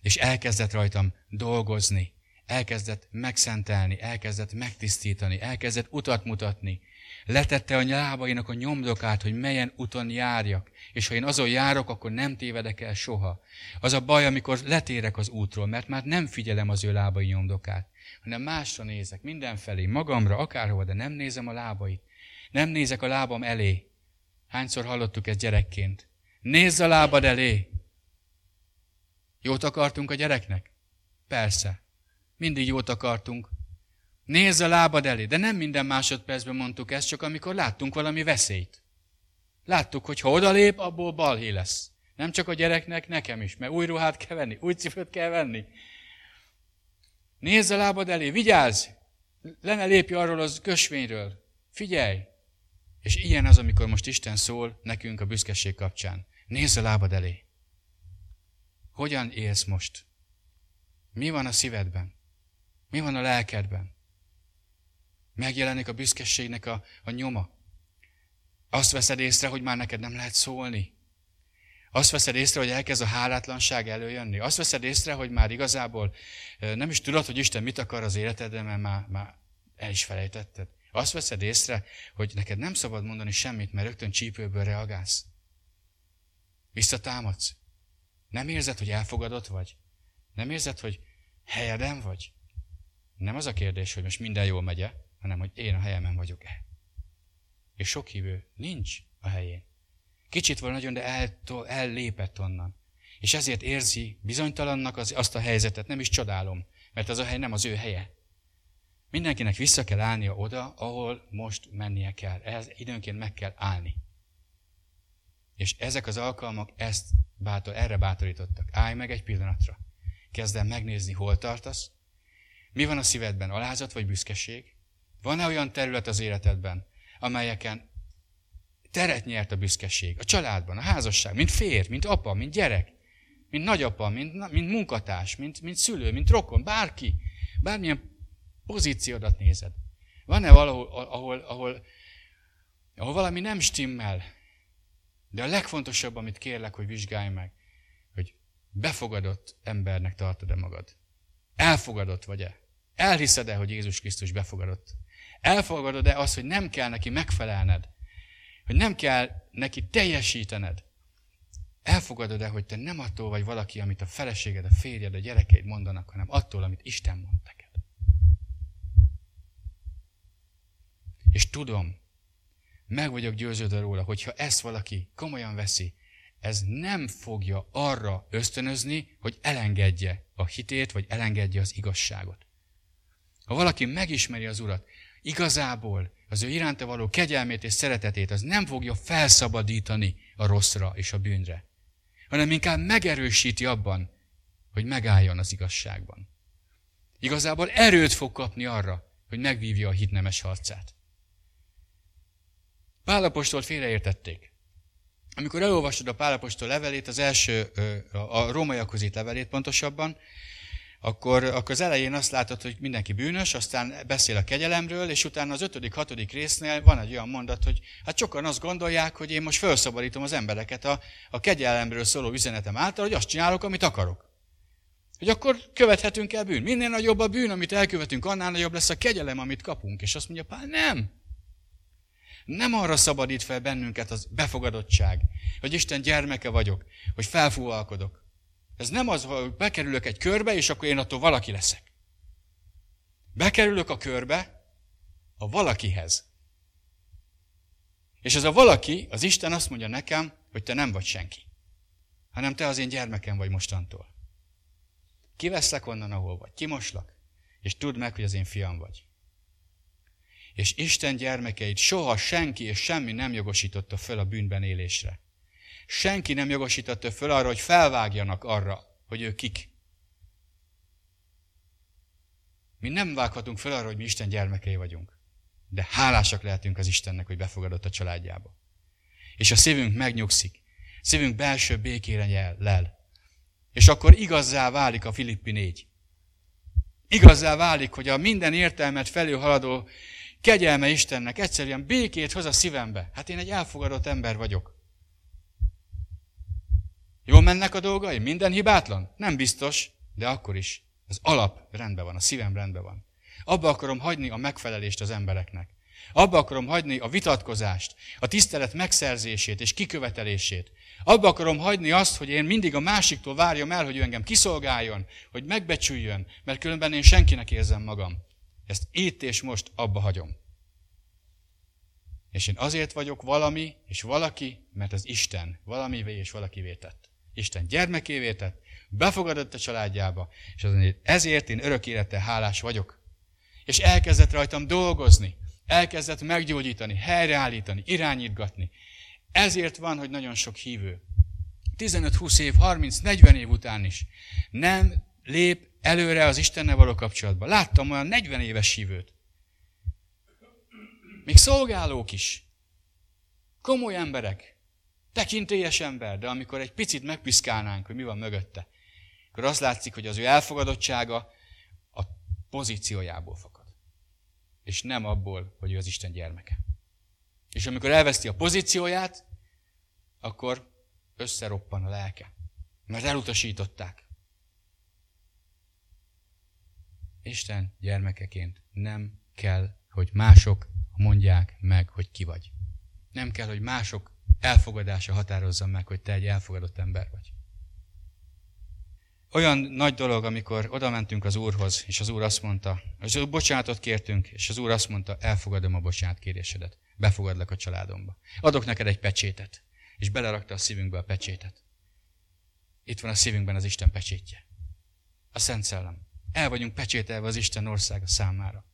és elkezdett rajtam dolgozni, elkezdett megszentelni, elkezdett megtisztítani, elkezdett utat mutatni. Letette a lábainak a nyomdokát, hogy melyen úton járjak, és ha én azon járok, akkor nem tévedek el soha. Az a baj, amikor letérek az útról, mert már nem figyelem az ő lábai nyomdokát, hanem másra nézek, mindenfelé, magamra, akárhova, de nem nézem a lábait. Nem nézek a lábam elé. Hányszor hallottuk ezt gyerekként? Nézz a lábad elé! Jót akartunk a gyereknek? Persze. Mindig jót akartunk. Nézz a lábad elé. De nem minden másodpercben mondtuk ezt, csak amikor láttunk valami veszélyt. Láttuk, hogy ha odalép, abból balhé lesz. Nem csak a gyereknek, nekem is, mert új ruhát kell venni, új cipőt kell venni. Nézz a lábad elé, vigyázz! Le ne lépj arról az kösvényről. Figyelj! És ilyen az, amikor most Isten szól nekünk a büszkeség kapcsán. Nézz a lábad elé. Hogyan élsz most? Mi van a szívedben? Mi van a lelkedben? Megjelenik a büszkeségnek a, a nyoma. Azt veszed észre, hogy már neked nem lehet szólni. Azt veszed észre, hogy elkezd a hálátlanság előjönni. Azt veszed észre, hogy már igazából nem is tudod, hogy Isten mit akar az életedben, mert már, már el is felejtetted. Azt veszed észre, hogy neked nem szabad mondani semmit, mert rögtön csípőből reagálsz. Visszatámadsz. Nem érzed, hogy elfogadott vagy? Nem érzed, hogy, Helyeden vagy? Nem az a kérdés, hogy most minden jól megy hanem hogy én a helyemen vagyok-e. És sok hívő nincs a helyén. Kicsit van nagyon, de el, ellépett onnan. És ezért érzi bizonytalannak az, azt a helyzetet, nem is csodálom, mert az a hely nem az ő helye. Mindenkinek vissza kell állnia oda, ahol most mennie kell. Ehhez időnként meg kell állni. És ezek az alkalmak ezt bátor, erre bátorítottak. Állj meg egy pillanatra. Kezd el megnézni, hol tartasz. Mi van a szívedben? Alázat vagy büszkeség? Van-e olyan terület az életedben, amelyeken teret nyert a büszkeség? A családban, a házasság, mint férj, mint apa, mint gyerek, mint nagyapa, mint, mint munkatárs, mint, mint szülő, mint rokon, bárki, bármilyen pozíciódat nézed. Van-e valahol, ahol, ahol, ahol valami nem stimmel? De a legfontosabb, amit kérlek, hogy vizsgálj meg, hogy befogadott embernek tartod-e magad? Elfogadott vagy-e? Elhiszed-e, hogy Jézus Krisztus befogadott? Elfogadod-e azt, hogy nem kell neki megfelelned? Hogy nem kell neki teljesítened? Elfogadod-e, hogy te nem attól vagy valaki, amit a feleséged, a férjed, a gyerekeid mondanak, hanem attól, amit Isten mond neked? És tudom, meg vagyok győződve róla, hogyha ezt valaki komolyan veszi, ez nem fogja arra ösztönözni, hogy elengedje a hitét, vagy elengedje az igazságot. Ha valaki megismeri az Urat, igazából az ő iránta való kegyelmét és szeretetét, az nem fogja felszabadítani a rosszra és a bűnre, hanem inkább megerősíti abban, hogy megálljon az igazságban. Igazából erőt fog kapni arra, hogy megvívja a hitnemes harcát. Pálapostolt félreértették. Amikor elolvastad a Pálapostól levelét, az első, a rómaiakhoz írt levelét pontosabban, akkor, akkor az elején azt látod, hogy mindenki bűnös, aztán beszél a kegyelemről, és utána az ötödik, hatodik résznél van egy olyan mondat, hogy hát sokan azt gondolják, hogy én most felszabadítom az embereket a, a kegyelemről szóló üzenetem által, hogy azt csinálok, amit akarok. Hogy akkor követhetünk el bűn. Minél nagyobb a bűn, amit elkövetünk, annál nagyobb lesz a kegyelem, amit kapunk. És azt mondja Pál, nem. Nem arra szabadít fel bennünket az befogadottság, hogy Isten gyermeke vagyok, hogy felfúvalkodok. Ez nem az, hogy bekerülök egy körbe, és akkor én attól valaki leszek. Bekerülök a körbe a valakihez. És ez a valaki, az Isten azt mondja nekem, hogy te nem vagy senki, hanem te az én gyermekem vagy mostantól. Kiveszlek onnan, ahol vagy, kimoslak, és tudd meg, hogy az én fiam vagy. És Isten gyermekeit soha senki és semmi nem jogosította föl a bűnben élésre. Senki nem jogosította föl arra, hogy felvágjanak arra, hogy ők kik. Mi nem vághatunk föl arra, hogy mi Isten gyermekei vagyunk. De hálásak lehetünk az Istennek, hogy befogadott a családjába. És a szívünk megnyugszik. Szívünk belső békére lel. És akkor igazzá válik a Filippi négy. Igazzá válik, hogy a minden értelmet felül haladó kegyelme Istennek egyszerűen békét hoz a szívembe. Hát én egy elfogadott ember vagyok. Jól mennek a dolgai? Minden hibátlan? Nem biztos, de akkor is. Az alap rendben van, a szívem rendben van. Abba akarom hagyni a megfelelést az embereknek. Abba akarom hagyni a vitatkozást, a tisztelet megszerzését és kikövetelését. Abba akarom hagyni azt, hogy én mindig a másiktól várjam el, hogy ő engem kiszolgáljon, hogy megbecsüljön, mert különben én senkinek érzem magam. Ezt itt és most abba hagyom. És én azért vagyok valami és valaki, mert az Isten valamivé és valakivé tett. Isten gyermekévé tett, befogadott a családjába, és ezért én örök élete hálás vagyok. És elkezdett rajtam dolgozni, elkezdett meggyógyítani, helyreállítani, irányítgatni. Ezért van, hogy nagyon sok hívő 15-20 év, 30-40 év után is nem lép előre az Istennel való kapcsolatba. Láttam olyan 40 éves hívőt. Még szolgálók is. Komoly emberek. Tekintélyes ember, de amikor egy picit megpiszkálnánk, hogy mi van mögötte, akkor azt látszik, hogy az ő elfogadottsága a pozíciójából fakad. És nem abból, hogy ő az Isten gyermeke. És amikor elveszti a pozícióját, akkor összeroppan a lelke. Mert elutasították. Isten gyermekeként nem kell, hogy mások mondják meg, hogy ki vagy. Nem kell, hogy mások elfogadása határozza meg, hogy te egy elfogadott ember vagy. olyan nagy dolog, amikor oda mentünk az Úrhoz, és az Úr azt mondta, Úr bocsánatot kértünk, és az Úr azt mondta, elfogadom a bocsánat kérésedet, befogadlak a családomba. Adok neked egy pecsétet, és belerakta a szívünkbe a pecsétet. Itt van a szívünkben az Isten pecsétje. A Szent Szellem. El vagyunk pecsételve az Isten országa számára.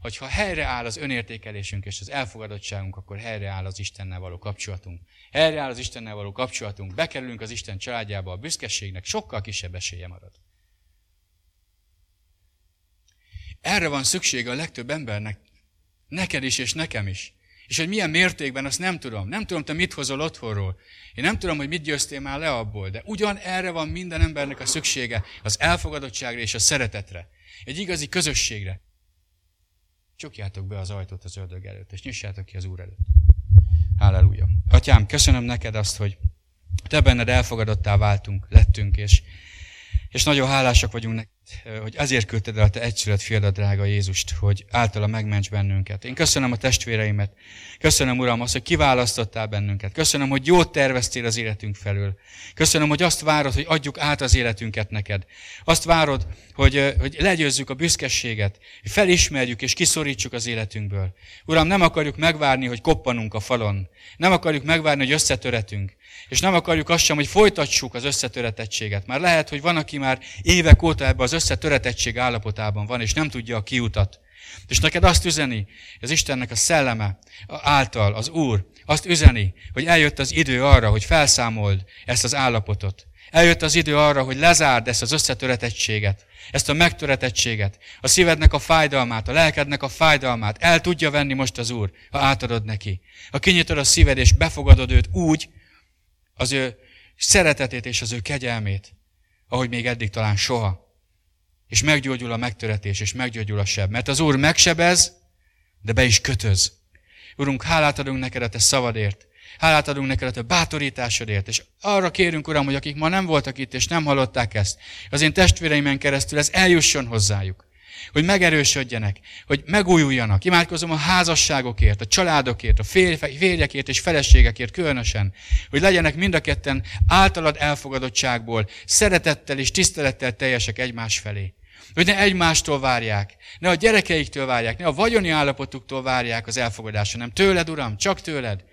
Hogyha helyreáll az önértékelésünk és az elfogadottságunk, akkor helyreáll az Istennel való kapcsolatunk. Helyreáll az Istennel való kapcsolatunk, bekerülünk az Isten családjába, a büszkeségnek sokkal kisebb esélye marad. Erre van szüksége a legtöbb embernek, neked is és nekem is. És hogy milyen mértékben, azt nem tudom. Nem tudom, te mit hozol otthonról. Én nem tudom, hogy mit győztél már le abból, de ugyan erre van minden embernek a szüksége, az elfogadottságra és a szeretetre. Egy igazi közösségre. Csukjátok be az ajtót az ördög előtt, és nyissátok ki az Úr előtt. Halleluja. Atyám, köszönöm neked azt, hogy te benned elfogadottá váltunk, lettünk, és, és nagyon hálásak vagyunk neked hogy ezért küldted el a te egyszület fiadat, drága Jézust, hogy általa megments bennünket. Én köszönöm a testvéreimet. Köszönöm, Uram, azt, hogy kiválasztottál bennünket. Köszönöm, hogy jót terveztél az életünk felől. Köszönöm, hogy azt várod, hogy adjuk át az életünket neked. Azt várod, hogy, hogy legyőzzük a büszkeséget, hogy felismerjük és kiszorítsuk az életünkből. Uram, nem akarjuk megvárni, hogy koppanunk a falon. Nem akarjuk megvárni, hogy összetöretünk. És nem akarjuk azt sem, hogy folytassuk az összetöretettséget. Már lehet, hogy van, aki már évek óta ebbe az összetöretettség állapotában van, és nem tudja a kiutat. És neked azt üzeni, az Istennek a szelleme által, az Úr, azt üzeni, hogy eljött az idő arra, hogy felszámold ezt az állapotot. Eljött az idő arra, hogy lezárd ezt az összetöretettséget, ezt a megtöretettséget, a szívednek a fájdalmát, a lelkednek a fájdalmát. El tudja venni most az Úr, ha átadod neki. Ha kinyitod a szíved és befogadod őt úgy, az ő szeretetét és az ő kegyelmét, ahogy még eddig talán soha. És meggyógyul a megtöretés, és meggyógyul a seb. Mert az Úr megsebez, de be is kötöz. Urunk, hálát adunk neked a te szavadért. Hálát adunk neked a te bátorításodért. És arra kérünk, Uram, hogy akik ma nem voltak itt, és nem hallották ezt, az én testvéreimen keresztül ez eljusson hozzájuk hogy megerősödjenek, hogy megújuljanak. Imádkozom a házasságokért, a családokért, a férjekért és feleségekért különösen, hogy legyenek mind a ketten általad elfogadottságból, szeretettel és tisztelettel teljesek egymás felé. Hogy ne egymástól várják, ne a gyerekeiktől várják, ne a vagyoni állapotuktól várják az elfogadást, hanem tőled, Uram, csak tőled.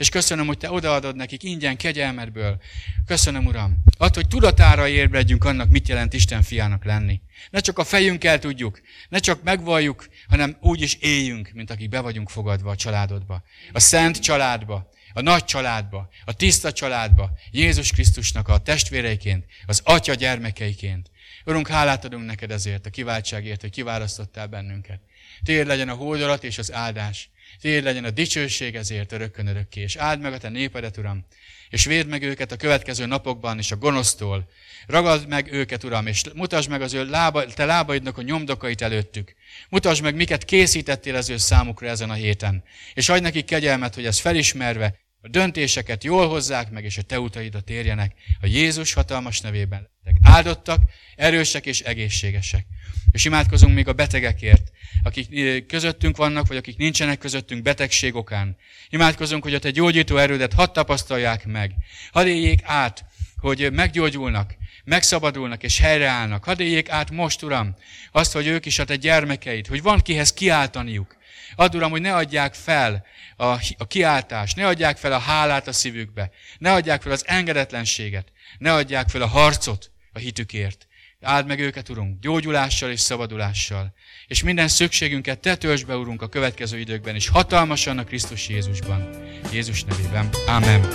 És köszönöm, hogy Te odaadod nekik ingyen kegyelmedből. Köszönöm, Uram. Add, hogy tudatára ébredjünk annak, mit jelent Isten fiának lenni. Ne csak a fejünkkel tudjuk, ne csak megvalljuk, hanem úgy is éljünk, mint akik be vagyunk fogadva a családodba. A szent családba, a nagy családba, a tiszta családba, Jézus Krisztusnak a testvéreiként, az atya gyermekeiként. Urunk, hálát adunk neked ezért, a kiváltságért, hogy kiválasztottál bennünket. Tér legyen a hódolat és az áldás. Tér legyen a dicsőség ezért örökkön örökké. És áld meg a te népedet, Uram, és védd meg őket a következő napokban és a gonosztól. Ragad meg őket, Uram, és mutasd meg az ő lába, te lábaidnak a nyomdokait előttük. Mutasd meg, miket készítettél az ő számukra ezen a héten. És adj nekik kegyelmet, hogy ezt felismerve a döntéseket jól hozzák meg, és a te utaidra térjenek. A Jézus hatalmas nevében lettek áldottak, erősek és egészségesek. És imádkozunk még a betegekért, akik közöttünk vannak, vagy akik nincsenek közöttünk betegség okán. Imádkozunk, hogy a te gyógyító erődet hadd tapasztalják meg. Hadd éljék át, hogy meggyógyulnak, megszabadulnak és helyreállnak. Hadd éljék át most, Uram, azt, hogy ők is a te gyermekeid, hogy van kihez kiáltaniuk. Add, Uram, hogy ne adják fel a, a kiáltást, ne adják fel a hálát a szívükbe, ne adják fel az engedetlenséget, ne adják fel a harcot a hitükért. Áld meg őket, Urunk, gyógyulással és szabadulással. És minden szükségünket Te töltsd be, Urunk, a következő időkben, és hatalmasan a Krisztus Jézusban. Jézus nevében. Amen.